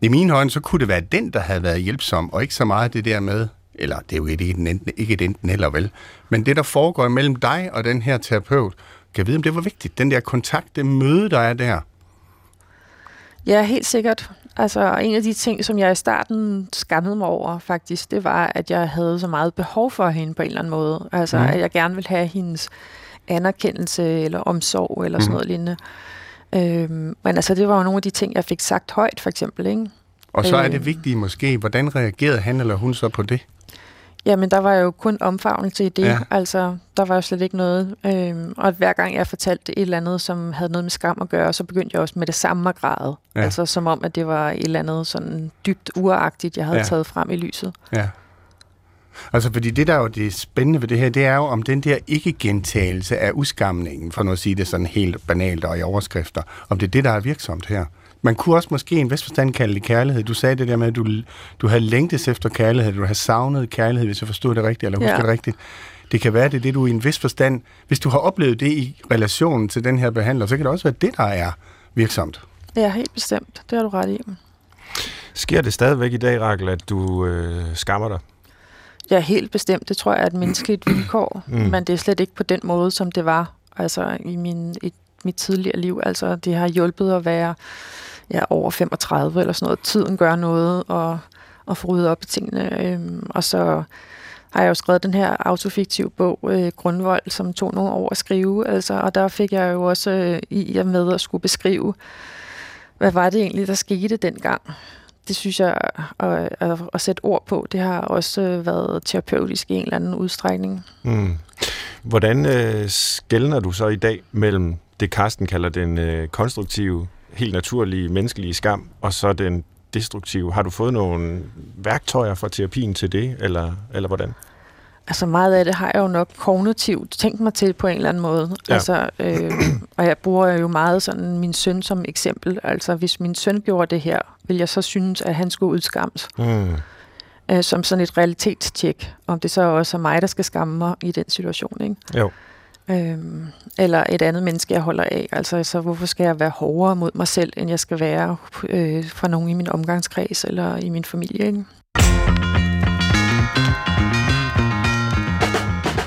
i mine øjne, så kunne det være den, der havde været hjælpsom, og ikke så meget det der med, eller det er jo ikke et enten, ikke et enten eller vel, men det, der foregår mellem dig og den her terapeut, kan jeg vide, om det var vigtigt. Den der kontakt, det møde, der er der ja, helt sikkert. Altså, en af de ting, som jeg i starten skammede mig over, faktisk, det var, at jeg havde så meget behov for hende på en eller anden måde. Altså, mm. at jeg gerne ville have hendes anerkendelse eller omsorg eller sådan Mhm. noget lignende. Øhm, men altså, det var jo nogle af de ting, jeg fik sagt højt, for eksempel, ikke? Og så er det vigtige måske, hvordan reagerede han eller hun så på det? Jamen, der var jo kun omfavnelse i det. Ja. Altså, der var jo slet ikke noget. Øhm, og hver gang jeg fortalte et eller andet, som havde noget med skam at gøre, så begyndte jeg også med det samme at græde. Ja. Altså, som om, at det var et eller andet sådan dybt uragtigt, jeg havde Ja. taget frem i lyset. Ja. Altså, fordi det, der er jo det spændende ved det her, det er jo om den der ikke-gentagelse af udskamningen, for nu at sige det sådan helt banalt og i overskrifter, om det er det, der er virksomt her. Man kunne også måske i en vis forstand kalde det kærlighed. Du sagde det der med, at du, du havde længtes efter kærlighed, du havde savnet kærlighed, hvis jeg forstod det rigtigt, eller husker Ja. det rigtigt. Det kan være, det er det, du i en vis forstand, hvis du har oplevet det i relation til den her behandler, så kan det også være det, der er virksomt. Ja, helt bestemt. Det har du ret i. Sker det stadigvæk i dag, Rakel, at du øh, skammer dig? Ja, helt bestemt. Det tror jeg er et menneskeligt vilkår. Mm. Men det er slet ikke på den måde, som det var altså, i min, i mit tidligere liv. Altså, det har hjulpet at være ja, over 35 eller sådan noget. Tiden gør noget, og, og få ryddet op i tingene. Øhm, og så har jeg jo skrevet den her autofiktive bog, øh, Grundvold, som tog nogle år at skrive. Altså, og der fik jeg jo også øh, i og med at skulle beskrive, hvad var det egentlig, der skete dengang. Det synes jeg, at, at, at sætte ord på, det har også øh, været terapeutisk i en eller anden udstrækning. Mm. Hvordan øh, skældner du så i dag mellem det, Karsten kalder den øh, konstruktive, helt naturlige, menneskelige skam, og så den destruktive? Har du fået nogle værktøjer fra terapien til det, eller, eller hvordan? Altså meget af det har jeg jo nok kognitivt tænkt mig til på en eller anden måde. Ja. Altså, øh, og jeg bruger jo meget sådan min søn som eksempel. Altså hvis min søn gjorde det her, vil jeg så synes, at han skulle udskammes. Mm. Øh, som sådan et realitetstjek. Om det så også er mig, der skal skamme mig i den situation. Ikke? Jo. Øhm, eller et andet menneske, jeg holder af. Altså, så hvorfor skal jeg være hårdere mod mig selv, end jeg skal være øh, for nogen i min omgangskreds eller i min familie? Ikke?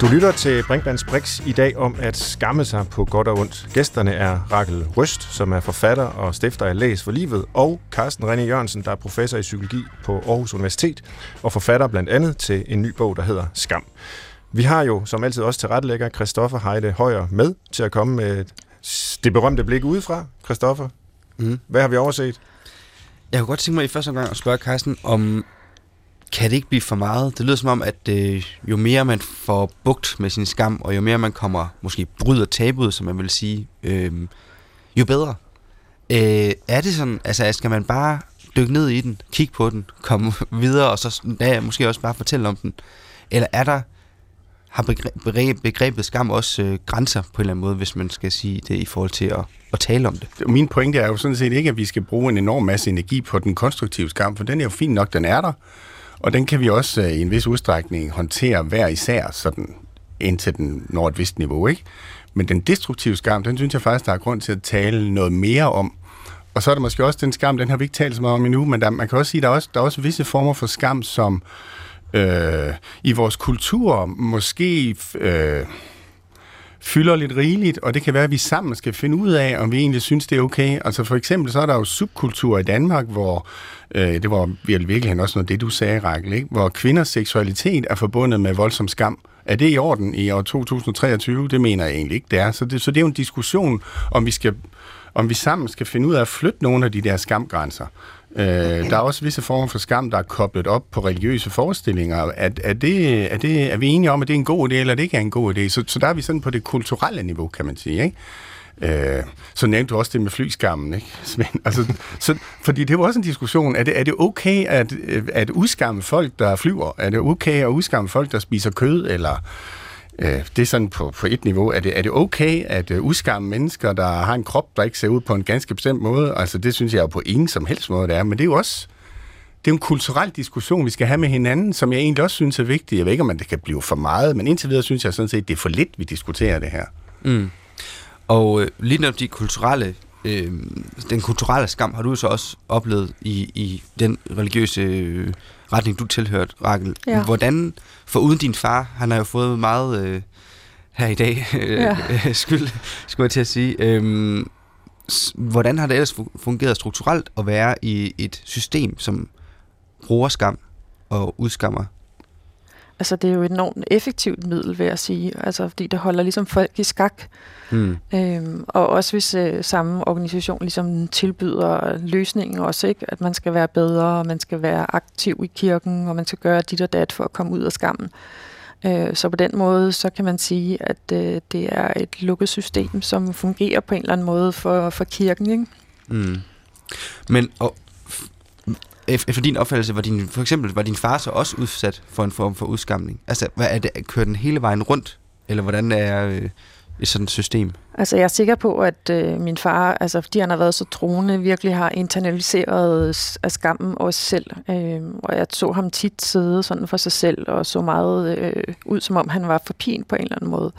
Du lytter til Brinkmanns Brix i dag om at skamme sig på godt og ondt. Gæsterne er Rakel Røst, som er forfatter og stifter af Læs for Livet, og Carsten René Jørgensen, der er professor i psykologi på Aarhus Universitet, og forfatter blandt andet til en ny bog, der hedder Skam. Vi har jo som altid også tilrettelægger Christoffer Heide Højer med til at komme med det berømte blik udefra. Christoffer, Mm. hvad har vi overset? Jeg kunne godt tænke mig i første omgang at spørge Carsten, om kan det ikke blive for meget? Det lyder som om, at øh, jo mere man får bugt med sin skam, og jo mere man kommer, måske bryder tabuet, som man vil sige, øh, jo bedre. Øh, er det sådan, altså skal man bare dykke ned i den, kigge på den, komme videre, og så ja, måske også bare fortælle om den? Eller er der, har begreb, begrebet skam også øh, grænser på en eller anden måde, hvis man skal sige det i forhold til at, at tale om det? Min pointe er jo sådan set ikke, at vi skal bruge en enorm masse energi på den konstruktive skam, for den er jo fint nok, den er der. Og den kan vi også øh, i en vis udstrækning håndtere hver især, sådan indtil den når et vist niveau, ikke? Men den destruktive skam, den synes jeg faktisk, der er grund til at tale noget mere om. Og så er der måske også den skam, den har vi ikke talt så meget om endnu, men der, man kan også sige, der er også, der er også visse former for skam, som øh, øh, i vores kultur måske øh, fylder lidt rigeligt, og det kan være, at vi sammen skal finde ud af, om vi egentlig synes, det er okay. Altså for eksempel, så er der jo subkultur i Danmark, hvor, øh, det var virkelig også noget det, du sagde, Rakel, ikke? hvor kvinders seksualitet er forbundet med voldsom skam. Er det i orden i år 2023? Det mener jeg egentlig ikke, det er. Så det, så det er jo en diskussion, om vi skal om vi sammen skal finde ud af at flytte nogle af de der skamgrænser. Øh, der er også visse former for skam, der er koblet op på religiøse forestillinger. Er, er, det, er, det, er vi enige om, at det er en god idé, eller det ikke er en god idé? Så, så der er vi sådan på det kulturelle niveau, kan man sige. Ikke? Øh, så nævnte du også det med flyskammen, ikke, Svend? Altså, så, fordi det var også en diskussion. Er det, er det okay at, at udskamme folk, der flyver? Er det okay at udskamme folk, der spiser kød? Eller øh, det er sådan på, på et niveau. Er det, er det okay at øh, uh, udskamme mennesker, der har en krop, der ikke ser ud på en ganske bestemt måde? Altså det synes jeg jo på ingen som helst måde, det er. Men det er jo også det er en kulturel diskussion, vi skal have med hinanden, som jeg egentlig også synes er vigtig. Jeg ved ikke, om det kan blive for meget, men indtil videre synes jeg sådan set, det er for lidt, vi diskuterer det her. Mm. Og øh, lige når de kulturelle, øh, den kulturelle skam har du så også oplevet i, i den religiøse øh, retning, du tilhørte, Rakel. Ja. Hvordan, for uden din far, han har jo fået meget øh, her i dag, øh, Ja. skyld, skulle jeg til at sige. Øh, hvordan har det ellers fu- fungeret strukturelt at være i et system, som bruger skam og udskammer? Altså, det er jo et enormt effektivt middel, vil jeg sige. Altså, fordi det holder ligesom folk i skak. Mm. Øhm, og også hvis øh, samme organisation ligesom tilbyder løsningen også, ikke? At man skal være bedre, og man skal være aktiv i kirken, og man skal gøre dit og dat for at komme ud af skammen. Øh, så på den måde, så kan man sige, at øh, det er et lukket system, som fungerer på en eller anden måde for, for kirken, ikke? Mm. Men og, efter din opfattelse, var din, for eksempel, var din far så også udsat for en form for udskamning? Altså, hvad er det, kører den hele vejen rundt? Eller hvordan er øh, et sådan system? Altså, jeg er sikker på, at øh, min far, altså, fordi han har været så troende, virkelig har internaliseret af skammen også sig selv. Øh, og jeg så ham tit sidde sådan for sig selv, og så meget øh, ud, som om han var for pin på en eller anden måde.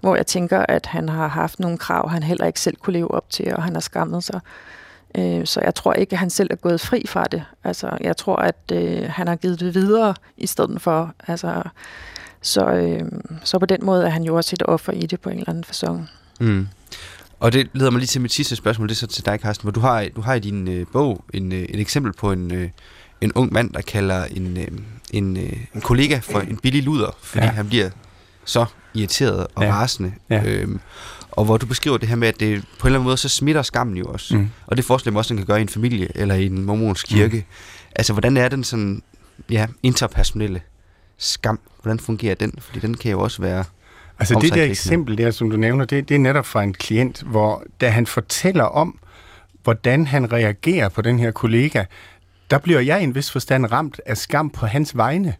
Hvor jeg tænker, at han har haft nogle krav, han heller ikke selv kunne leve op til, og han har skammet sig. Øh, så jeg tror ikke, at han selv er gået fri fra det. Altså, jeg tror, at øh, han har givet det videre i stedet for. Altså, så, øh, så på den måde er han jo også et offer i det på en eller anden fasong. Mm. Og det leder mig lige til mit sidste spørgsmål, det er så til dig, Carsten, hvor du har, du har i din øh, bog en, øh, et eksempel på en, øh, en ung mand, der kalder en, øh, en, øh, en kollega for en billig luder, fordi ja. han bliver så irriteret og ja. rasende. Ja. Øhm, og hvor du beskriver det her med, at det på en eller anden måde, så smitter skammen jo også. Mm. Og det forestiller mig også, at man kan gøre i en familie eller i en mormons kirke. Mm. Altså, hvordan er den sådan, ja, interpersonelle skam? Hvordan fungerer den? Fordi den kan jo også være Altså det der eksempel der, som du nævner, det, det er netop fra en klient, hvor da han fortæller om, hvordan han reagerer på den her kollega, der bliver jeg i en vis forstand ramt af skam på hans vegne.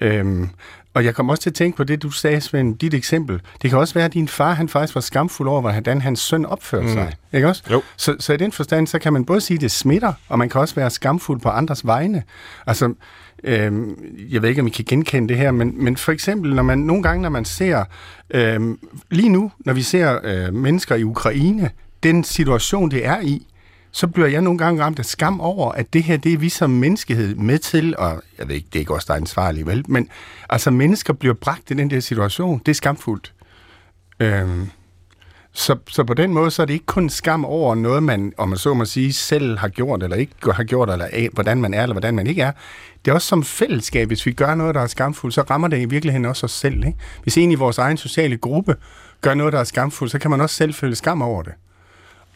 Øhm, og jeg kom også til at tænke på det, du sagde, Svend, dit eksempel. Det kan også være, at din far han faktisk var skamfuld over, hvordan hans søn opførte mm. sig. Ikke også? Jo. Så, så i den forstand, så kan man både sige, at det smitter, og man kan også være skamfuld på andres vegne. Altså, øhm, jeg ved ikke, om I kan genkende det her, men, men for eksempel, når man nogle gange, når man ser, øhm, lige nu, når vi ser øh, mennesker i Ukraine, den situation, det er i, så bliver jeg nogle gange ramt af skam over, at det her, det er vi som menneskehed med til, og jeg ved ikke, det er ikke også der er ansvarlige, vel? Men altså, mennesker bliver bragt i den der situation. Det er skamfuldt. Øhm, så, så på den måde, så er det ikke kun skam over noget, man, om man så må sige, selv har gjort, eller ikke har gjort, eller af, hvordan man er, eller hvordan man ikke er. Det er også som fællesskab, hvis vi gør noget, der er skamfuldt, så rammer det i virkeligheden også os selv. Ikke? Hvis en i vores egen sociale gruppe gør noget, der er skamfuldt, så kan man også selv føle skam over det.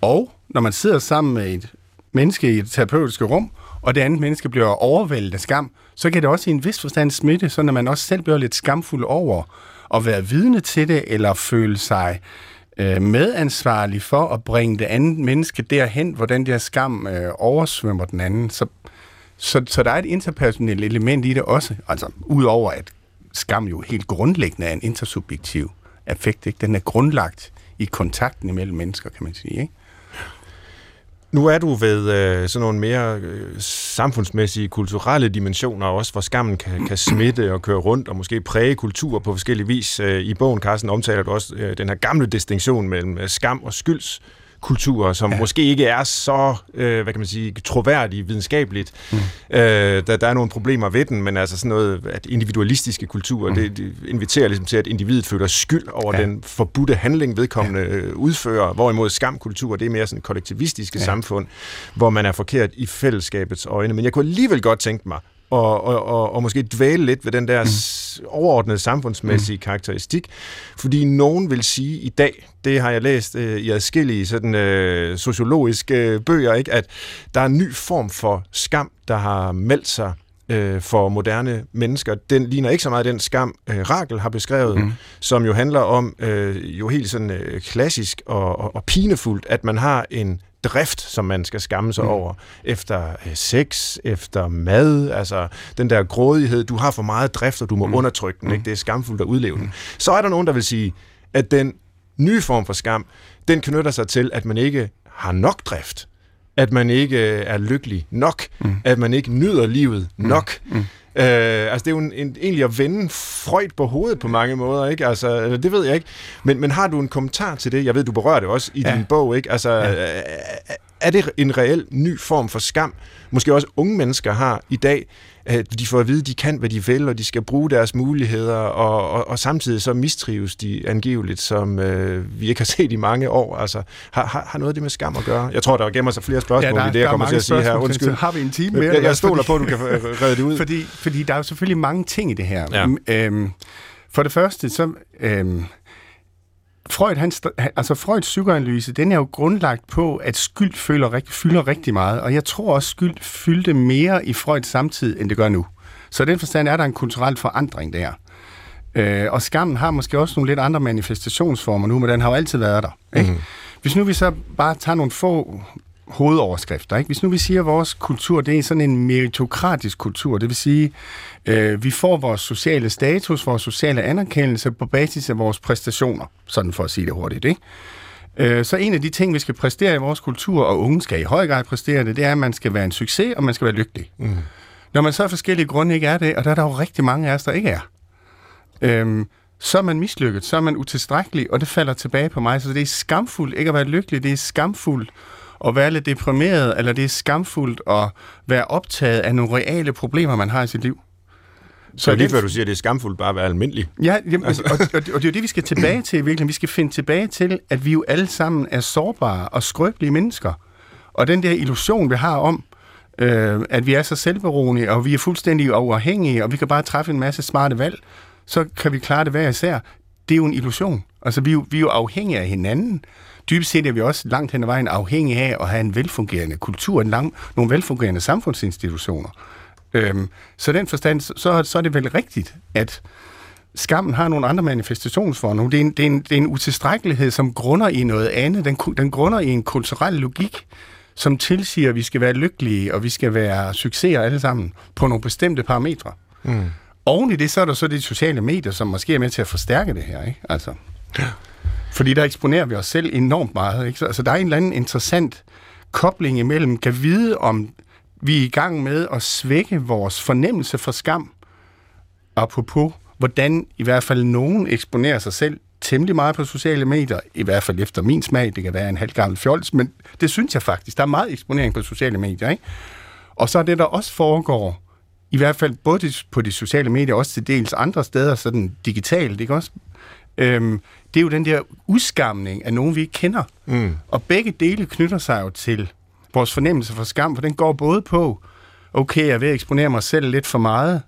Og når man sidder sammen med et menneske i et terapeutisk rum, og det andet menneske bliver overvældet af skam, så kan det også i en vis forstand smitte, så når man også selv bliver lidt skamfuld over at være vidne til det, eller føle sig øh, medansvarlig for at bringe det andet menneske derhen, hvor den der skam øh, oversvømmer den anden. Så, så, så der er et interpersonelt element i det også, altså udover at skam jo helt grundlæggende er en intersubjektiv affekt. Ikke? Den er grundlagt i kontakten imellem mennesker, kan man sige. Ikke? Nu er du ved øh, sådan nogle mere øh, samfundsmæssige, kulturelle dimensioner også, hvor skammen kan, kan smitte og køre rundt og måske præge kultur på forskellige vis. Øh, I bogen, Carsten, omtaler du også øh, den her gamle distinktion mellem øh, skam og skylds kulturer, som ja. måske ikke er så, øh, hvad kan man sige, troværdige videnskabeligt. Mm. Øh, der, der er nogle problemer ved den, men altså sådan noget, at individualistiske kulturer, mm. det, det inviterer ligesom til, at individet føler skyld over ja. den forbudte handling, vedkommende ja. udfører, hvorimod skamkultur, det er mere sådan kollektivistiske ja. samfund, hvor man er forkert i fællesskabets øjne. Men jeg kunne alligevel godt tænke mig, og, og, og, og måske dvæle lidt ved den der mm. overordnede samfundsmæssige mm. karakteristik. Fordi nogen vil sige i dag, det har jeg læst øh, i adskillige sådan, øh, sociologiske øh, bøger, ikke, at der er en ny form for skam, der har meldt sig øh, for moderne mennesker. Den ligner ikke så meget den skam, øh, Rakel har beskrevet, mm. som jo handler om øh, jo helt sådan øh, klassisk og, og, og pinefuldt, at man har en drift, som man skal skamme sig mm. over, efter øh, sex, efter mad, altså den der grådighed, du har for meget drift, og du må mm. undertrykke den, ikke? Mm. det er skamfuldt at udleve mm. den. Så er der nogen, der vil sige, at den nye form for skam, den knytter sig til, at man ikke har nok drift, at man ikke er lykkelig nok, mm. at man ikke nyder livet mm. nok. Mm. Øh, altså det er jo en, en, egentlig at vende Freud på hovedet på mange måder, ikke? Altså, det ved jeg ikke. Men, men har du en kommentar til det? Jeg ved, du berører det også i ja. din bog, ikke? Altså, ja. Er det en reel ny form for skam, måske også unge mennesker har i dag, at de får at vide, at de kan, hvad de vil, og de skal bruge deres muligheder, og, og, og samtidig så mistrives de angiveligt, som øh, vi ikke har set i mange år. Altså, har, har, har noget af det med skam at gøre? Jeg tror, der gemmer sig flere spørgsmål ja, der, i det, jeg kommer til at sige her. Undskyld. Har vi en time mere? Jeg, jeg stoler på, at du kan redde det ud. Fordi, fordi der er jo selvfølgelig mange ting i det her. Ja. Øhm, for det første, så... Øhm, Freud, han, altså Freuds psykoanalyse, den er jo grundlagt på, at skyld føler, fylder rigtig meget, og jeg tror også, skyld fyldte mere i Freuds samtid, end det gør nu. Så i den forstand er der en kulturel forandring der. Øh, og skammen har måske også nogle lidt andre manifestationsformer nu, men den har jo altid været der. Ikke? Mm. Hvis nu vi så bare tager nogle få hovedoverskrifter. Ikke? Hvis nu vi siger, at vores kultur det er sådan en meritokratisk kultur, det vil sige, øh, vi får vores sociale status, vores sociale anerkendelse på basis af vores præstationer, sådan for at sige det hurtigt. Ikke? Øh, så en af de ting, vi skal præstere i vores kultur, og unge skal i høj grad præstere det, det er, at man skal være en succes, og man skal være lykkelig. Mm. Når man så af forskellige grunde ikke er det, og der er der jo rigtig mange af os, der ikke er, øh, så er man mislykket, så er man utilstrækkelig, og det falder tilbage på mig. Så det er skamfuldt ikke at være lykkelig, det er skamfuldt at være lidt deprimeret, eller det er skamfuldt at være optaget af nogle reale problemer, man har i sit liv. Så, så lige før du siger, at det er skamfuldt bare at være almindelig. Ja, jamen, altså. og, og, og det er jo det, vi skal tilbage til virkelig. Vi skal finde tilbage til, at vi jo alle sammen er sårbare og skrøbelige mennesker. Og den der illusion, vi har om, øh, at vi er så selvberoende, og vi er fuldstændig uafhængige, og vi kan bare træffe en masse smarte valg, så kan vi klare det hver især. Det er jo en illusion. Altså, vi er jo, vi er jo afhængige af hinanden dybest set er vi også langt hen ad vejen afhængige af at have en velfungerende kultur, en lang, nogle velfungerende samfundsinstitutioner. Øhm, så den forstand, så, så er det vel rigtigt, at skammen har nogle andre manifestationsformer. Det er en, det er en, det er en utilstrækkelighed, som grunder i noget andet. Den, den grunder i en kulturel logik, som tilsiger, at vi skal være lykkelige, og vi skal være succeser alle sammen på nogle bestemte parametre. Mm. Oven i det, så er der så de sociale medier, som måske er med til at forstærke det her. Ikke? Altså. Fordi der eksponerer vi os selv enormt meget. Ikke? Så, altså, der er en eller anden interessant kobling imellem, kan vide, om vi er i gang med at svække vores fornemmelse for skam, apropos, hvordan i hvert fald nogen eksponerer sig selv temmelig meget på sociale medier, i hvert fald efter min smag, det kan være en halvgammel fjols, men det synes jeg faktisk. Der er meget eksponering på sociale medier, ikke? Og så er det, der også foregår, i hvert fald både på de sociale medier, også til dels andre steder, sådan digitalt, ikke også? Øhm, det er jo den der udskamning af nogen, vi ikke kender. Mm. Og begge dele knytter sig jo til vores fornemmelse for skam, for den går både på, okay, jeg er ved at eksponere mig selv lidt for meget,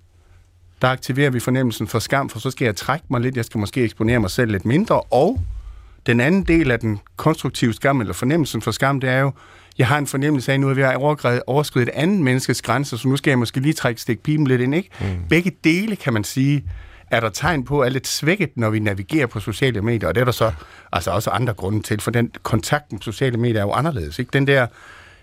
der aktiverer vi fornemmelsen for skam, for så skal jeg trække mig lidt, jeg skal måske eksponere mig selv lidt mindre, og den anden del af den konstruktive skam, eller fornemmelsen for skam, det er jo, jeg har en fornemmelse af, nu at vi har overskrevet et andet menneskes grænser, så nu skal jeg måske lige trække stik pipen lidt ind, ikke? Mm. Begge dele, kan man sige, er der tegn på, at er lidt svækket, når vi navigerer på sociale medier, og det er der så altså også andre grunde til, for den kontakt med sociale medier er jo anderledes. Ikke? Den der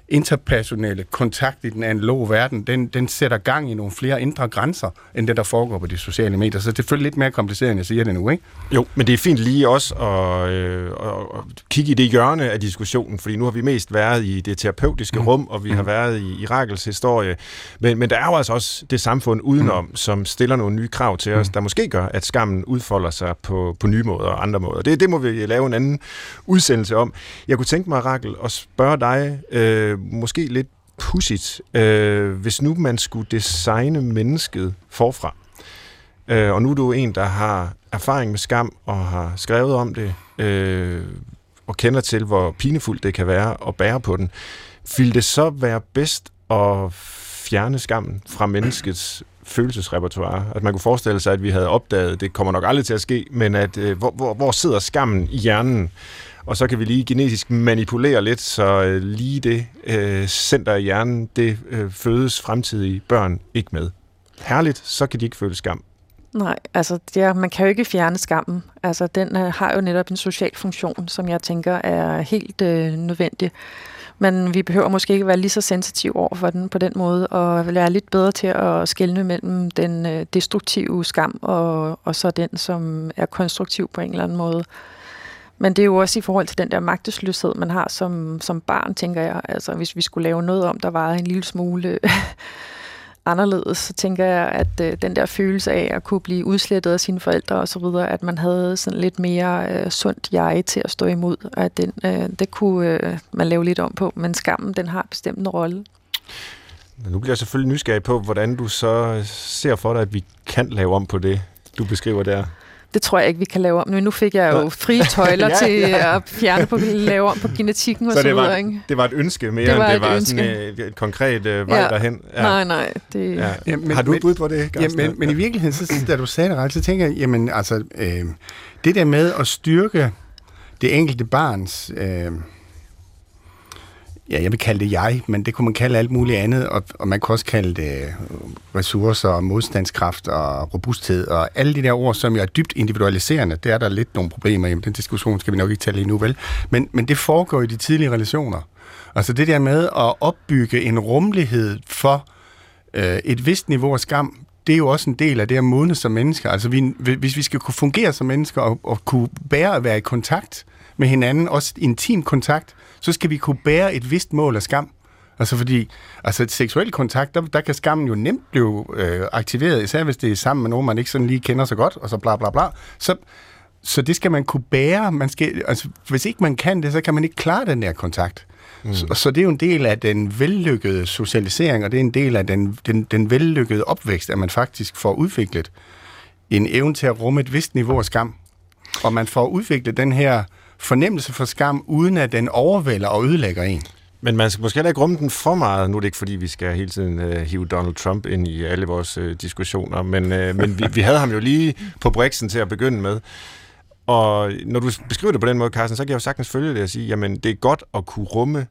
interpersonelle kontakt i den analoge verden, den, den sætter gang i nogle flere indre grænser, end det, der foregår på de sociale medier. Så det er selvfølgelig lidt mere kompliceret, end jeg siger det nu, ikke? Jo, men det er fint lige også at, øh, at kigge i det hjørne af diskussionen, fordi nu har vi mest været i det terapeutiske mm. rum, og vi mm. har været i, i Rakels historie. Men, men der er jo altså også det samfund udenom, mm. som stiller nogle nye krav til os, mm. der måske gør, at skammen udfolder sig på, på nye måder og andre måder. Det, det må vi lave en anden udsendelse om. Jeg kunne tænke mig, Rakel, at spørge dig, øh, måske lidt pudsigt, øh, hvis nu man skulle designe mennesket forfra. Øh, og nu er du en, der har erfaring med skam og har skrevet om det, øh, og kender til, hvor pinefuldt det kan være at bære på den. Vil det så være bedst at fjerne skammen fra menneskets følelsesrepertoire? At man kunne forestille sig, at vi havde opdaget, det kommer nok aldrig til at ske, men at øh, hvor, hvor, hvor sidder skammen i hjernen? Og så kan vi lige genetisk manipulere lidt, så øh, lige det øh, center i hjernen, det øh, fødes fremtidige børn ikke med. Herligt, så kan de ikke føle skam. Nej, altså ja, man kan jo ikke fjerne skammen. Altså den øh, har jo netop en social funktion, som jeg tænker er helt øh, nødvendig. Men vi behøver måske ikke være lige så sensitiv over for den på den måde, og være lidt bedre til at skelne mellem den øh, destruktive skam og, og så den, som er konstruktiv på en eller anden måde. Men det er jo også i forhold til den der magtesløshed, man har som, som barn, tænker jeg. Altså, hvis vi skulle lave noget om, der var en lille smule anderledes, så tænker jeg, at øh, den der følelse af at kunne blive udslettet af sine forældre og så videre, at man havde sådan lidt mere øh, sundt jeg til at stå imod, at den, øh, det kunne øh, man lave lidt om på, men skammen, den har bestemt en rolle. Nu bliver jeg selvfølgelig nysgerrig på, hvordan du så ser for dig, at vi kan lave om på det, du beskriver der. Det tror jeg ikke, vi kan lave om. Men nu fik jeg jo frie tøjler ja, til ja. at fjerne på, lave om på genetikken og så, så det videre. Var, ikke? det var et ønske mere, det var end det var ønske. sådan et, et konkret uh, vej ja. derhen. Ja. Nej, nej. Det... Ja. Ja, men, Har du et bud på det, Ja, men, men i virkeligheden, så, da du sagde det ret, så tænker jeg, jamen altså, øh, det der med at styrke det enkelte barns... Øh, ja, jeg vil kalde det jeg, men det kunne man kalde alt muligt andet, og, og man kunne også kalde det øh, ressourcer, og modstandskraft og robusthed, og alle de der ord, som er dybt individualiserende, det er der lidt nogle problemer i, den diskussion skal vi nok ikke tale lige nu, vel? Men, men det foregår i de tidlige relationer. Altså det der med at opbygge en rummelighed for øh, et vist niveau af skam, det er jo også en del af det at modne som mennesker. Altså vi, hvis vi skal kunne fungere som mennesker og, og kunne bære at være i kontakt med hinanden, også intim kontakt, så skal vi kunne bære et vist mål af skam. Altså fordi, altså et seksuel kontakt, der, der kan skammen jo nemt blive øh, aktiveret, især hvis det er sammen med nogen, man ikke sådan lige kender så godt, og så bla bla bla. Så, så det skal man kunne bære. Man skal, altså, hvis ikke man kan det, så kan man ikke klare den der kontakt. Mm. Så, så det er jo en del af den vellykkede socialisering, og det er en del af den, den, den vellykkede opvækst, at man faktisk får udviklet en evne til at rumme et vist niveau af skam. Og man får udviklet den her fornemmelse for skam, uden at den overvælder og ødelægger en. Men man skal måske heller ikke rumme den for meget. Nu er det ikke, fordi vi skal hele tiden uh, hive Donald Trump ind i alle vores uh, diskussioner, men, uh, men vi, vi havde ham jo lige på briksen til at begynde med. Og når du beskriver det på den måde, Carsten, så kan jeg jo sagtens følge det og sige, jamen det er godt at kunne rumme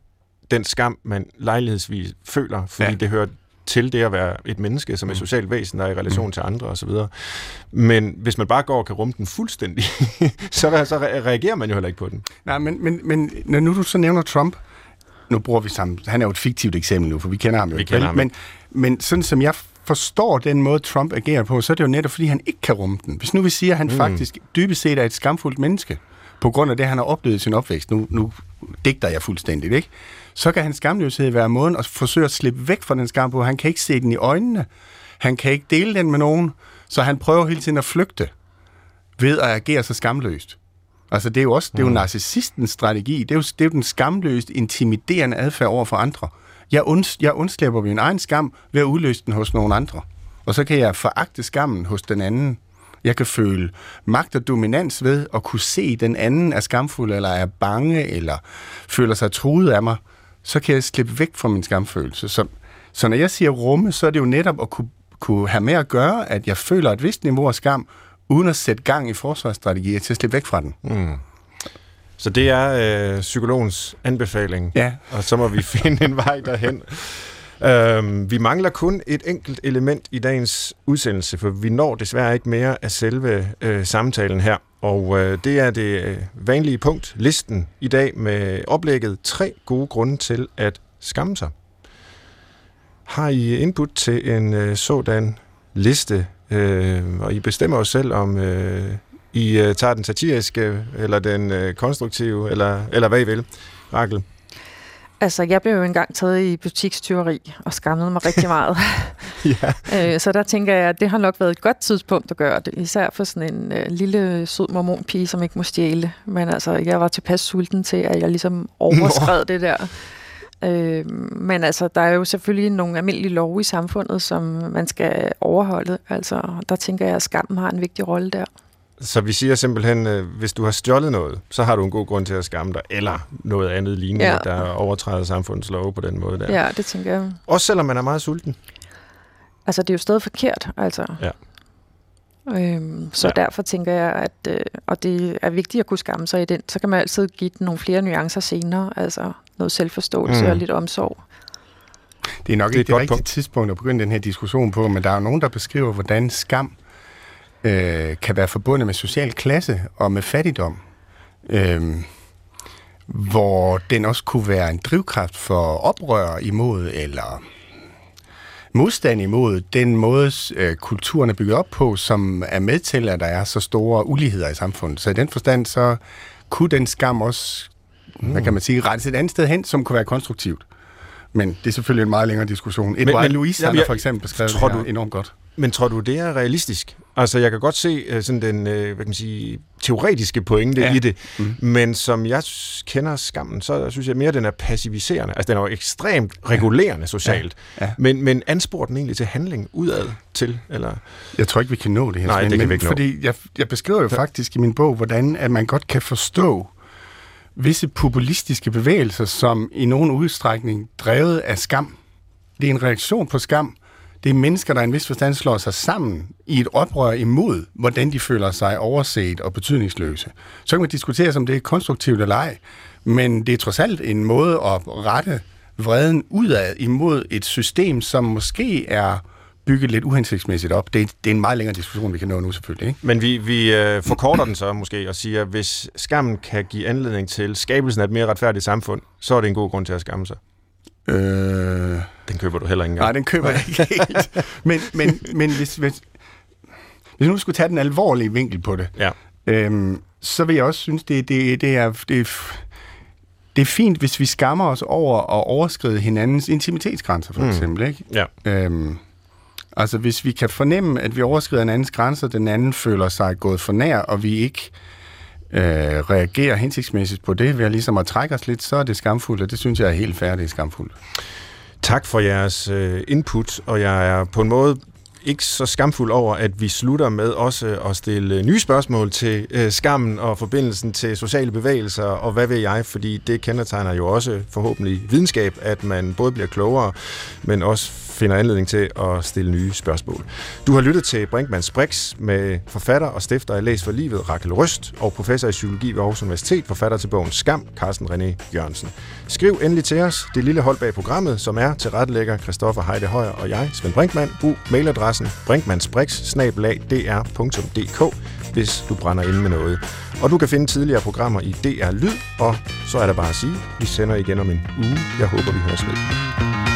den skam, man lejlighedsvis føler, fordi ja. det hører til det at være et menneske, som er mm. socialt væsen, der er i relation mm. til andre osv. Men hvis man bare går og kan rumme den fuldstændig, så, så reagerer man jo heller ikke på den. Nej, men, men, men når nu du så nævner Trump, nu bruger vi sammen, han er jo et fiktivt eksempel nu, for vi kender ham jo. Vi kender ham. Men, men sådan som jeg forstår den måde, Trump agerer på, så er det jo netop, fordi han ikke kan rumme den. Hvis nu vi siger, at han mm. faktisk dybest set er et skamfuldt menneske, på grund af det, han har oplevet i sin opvækst, nu, nu digter jeg fuldstændigt, ikke? så kan hans skamløshed være måden at forsøge at slippe væk fra den skam på. Han kan ikke se den i øjnene. Han kan ikke dele den med nogen. Så han prøver hele tiden at flygte ved at agere så skamløst. Altså, det er jo også det er jo mm. narcissistens strategi. Det er jo, det er jo den skamløst intimiderende adfærd over for andre. Jeg, und, jeg undslipper min egen skam ved at udløse den hos nogen andre. Og så kan jeg foragte skammen hos den anden. Jeg kan føle magt og dominans ved at kunne se den anden er skamfuld, eller er bange, eller føler sig truet af mig så kan jeg slippe væk fra min skamfølelse. Så, så når jeg siger rumme, så er det jo netop at kunne, kunne have med at gøre, at jeg føler et vist niveau af skam, uden at sætte gang i forsvarsstrategier til at slippe væk fra den. Mm. Så det er øh, psykologens anbefaling, ja. og så må vi finde en vej derhen. Øhm, vi mangler kun et enkelt element i dagens udsendelse, for vi når desværre ikke mere af selve øh, samtalen her. Og øh, det er det øh, vanlige punkt, listen i dag med oplægget tre gode grunde til at skamme sig. Har I input til en øh, sådan liste, øh, og I bestemmer jo selv, om øh, I øh, tager den satiriske, eller den øh, konstruktive, eller, eller hvad I vil. Rakel? Altså, jeg blev jo engang taget i butikstyveri og skammede mig rigtig meget. ja. øh, så der tænker jeg, at det har nok været et godt tidspunkt at gøre det. Især for sådan en øh, lille sød mormonpige, som ikke må stjæle. Men altså, jeg var tilpas sulten til, at jeg ligesom overskred det der. Øh, men altså, der er jo selvfølgelig nogle almindelige love i samfundet, som man skal overholde. Altså, der tænker jeg, at skammen har en vigtig rolle der. Så vi siger simpelthen, øh, hvis du har stjålet noget, så har du en god grund til at skamme dig, eller noget andet lignende, ja. der overtræder samfundets love på den måde der. Ja, det tænker jeg. Også selvom man er meget sulten. Altså, det er jo stadig forkert, altså. Ja. Øhm, så ja. derfor tænker jeg, at øh, og det er vigtigt at kunne skamme sig i den. Så kan man altid give den nogle flere nuancer senere, altså noget selvforståelse mm. og lidt omsorg. Det er nok det er ikke det rigtige punkt. tidspunkt at begynde den her diskussion på, men der er jo nogen, der beskriver, hvordan skam øh, kan være forbundet med social klasse og med fattigdom. Øh, hvor den også kunne være en drivkraft for oprør imod, eller modstand imod den måde, øh, kulturen er bygget op på, som er med til, at der er så store uligheder i samfundet. Så i den forstand, så kunne den skam også, mm. hvad kan man sige, rettes et andet sted hen, som kunne være konstruktivt. Men det er selvfølgelig en meget længere diskussion. Edouard men, jamen, han har for eksempel beskrevet tror det du, enormt godt. Men tror du, det er realistisk? Altså, jeg kan godt se uh, sådan den, uh, hvad kan man sige, teoretiske pointe ja. i det, mm. men som jeg kender skammen, så synes jeg mere, at den er passiviserende. Altså, den er jo ekstremt regulerende ja. socialt. Ja. Ja. Men, men ansporer den egentlig til handling udad til? Eller? Jeg tror ikke, vi kan nå det her. Nej, men, det kan vi ikke nå. Fordi jeg, jeg beskriver jo ja. faktisk i min bog, hvordan at man godt kan forstå visse populistiske bevægelser, som i nogen udstrækning drevet af skam. Det er en reaktion på skam, det er mennesker, der i en vis forstand slår sig sammen i et oprør imod, hvordan de føler sig overset og betydningsløse. Så kan man diskutere, om det er konstruktivt eller ej, men det er trods alt en måde at rette vreden udad imod et system, som måske er bygget lidt uhensigtsmæssigt op. Det er, det er en meget længere diskussion, vi kan nå nu selvfølgelig. Ikke? Men vi, vi øh, forkorter den så måske og siger, at hvis skammen kan give anledning til skabelsen af et mere retfærdigt samfund, så er det en god grund til at skamme sig. Øh... Den køber du heller ikke engang. Nej, den køber jeg ikke helt. Men, men, men hvis, hvis, hvis nu skulle tage den alvorlige vinkel på det, ja. øhm, så vil jeg også synes, det, det, det, er, det, er, det er fint, hvis vi skammer os over at overskride hinandens intimitetsgrænser, for mm. eksempel. Ikke? Ja. Øhm, altså, hvis vi kan fornemme, at vi overskrider en andens grænser, den anden føler sig gået for nær, og vi ikke øh, reagerer hensigtsmæssigt på det, ved at ligesom at trække os lidt, så er det skamfuldt, og det synes jeg er helt færdigt det skamfuldt. Tak for jeres øh, input, og jeg er på en måde ikke så skamfuld over, at vi slutter med også at stille øh, nye spørgsmål til øh, skammen og forbindelsen til sociale bevægelser, og hvad ved jeg, fordi det kendetegner jo også forhåbentlig videnskab, at man både bliver klogere, men også finder anledning til at stille nye spørgsmål. Du har lyttet til Brinkmanns Brix med forfatter og stifter af Læs for Livet, Rakel Røst, og professor i psykologi ved Aarhus Universitet, forfatter til bogen Skam, Carsten René Jørgensen. Skriv endelig til os, det lille hold bag programmet, som er tilrettelægger Christoffer Heide Højer og jeg, Svend Brinkmann. Brug mailadressen brinkmannsbrix, hvis du brænder ind med noget. Og du kan finde tidligere programmer i DR Lyd, og så er der bare at sige, vi sender igen om en uge. Jeg håber, vi høres ved.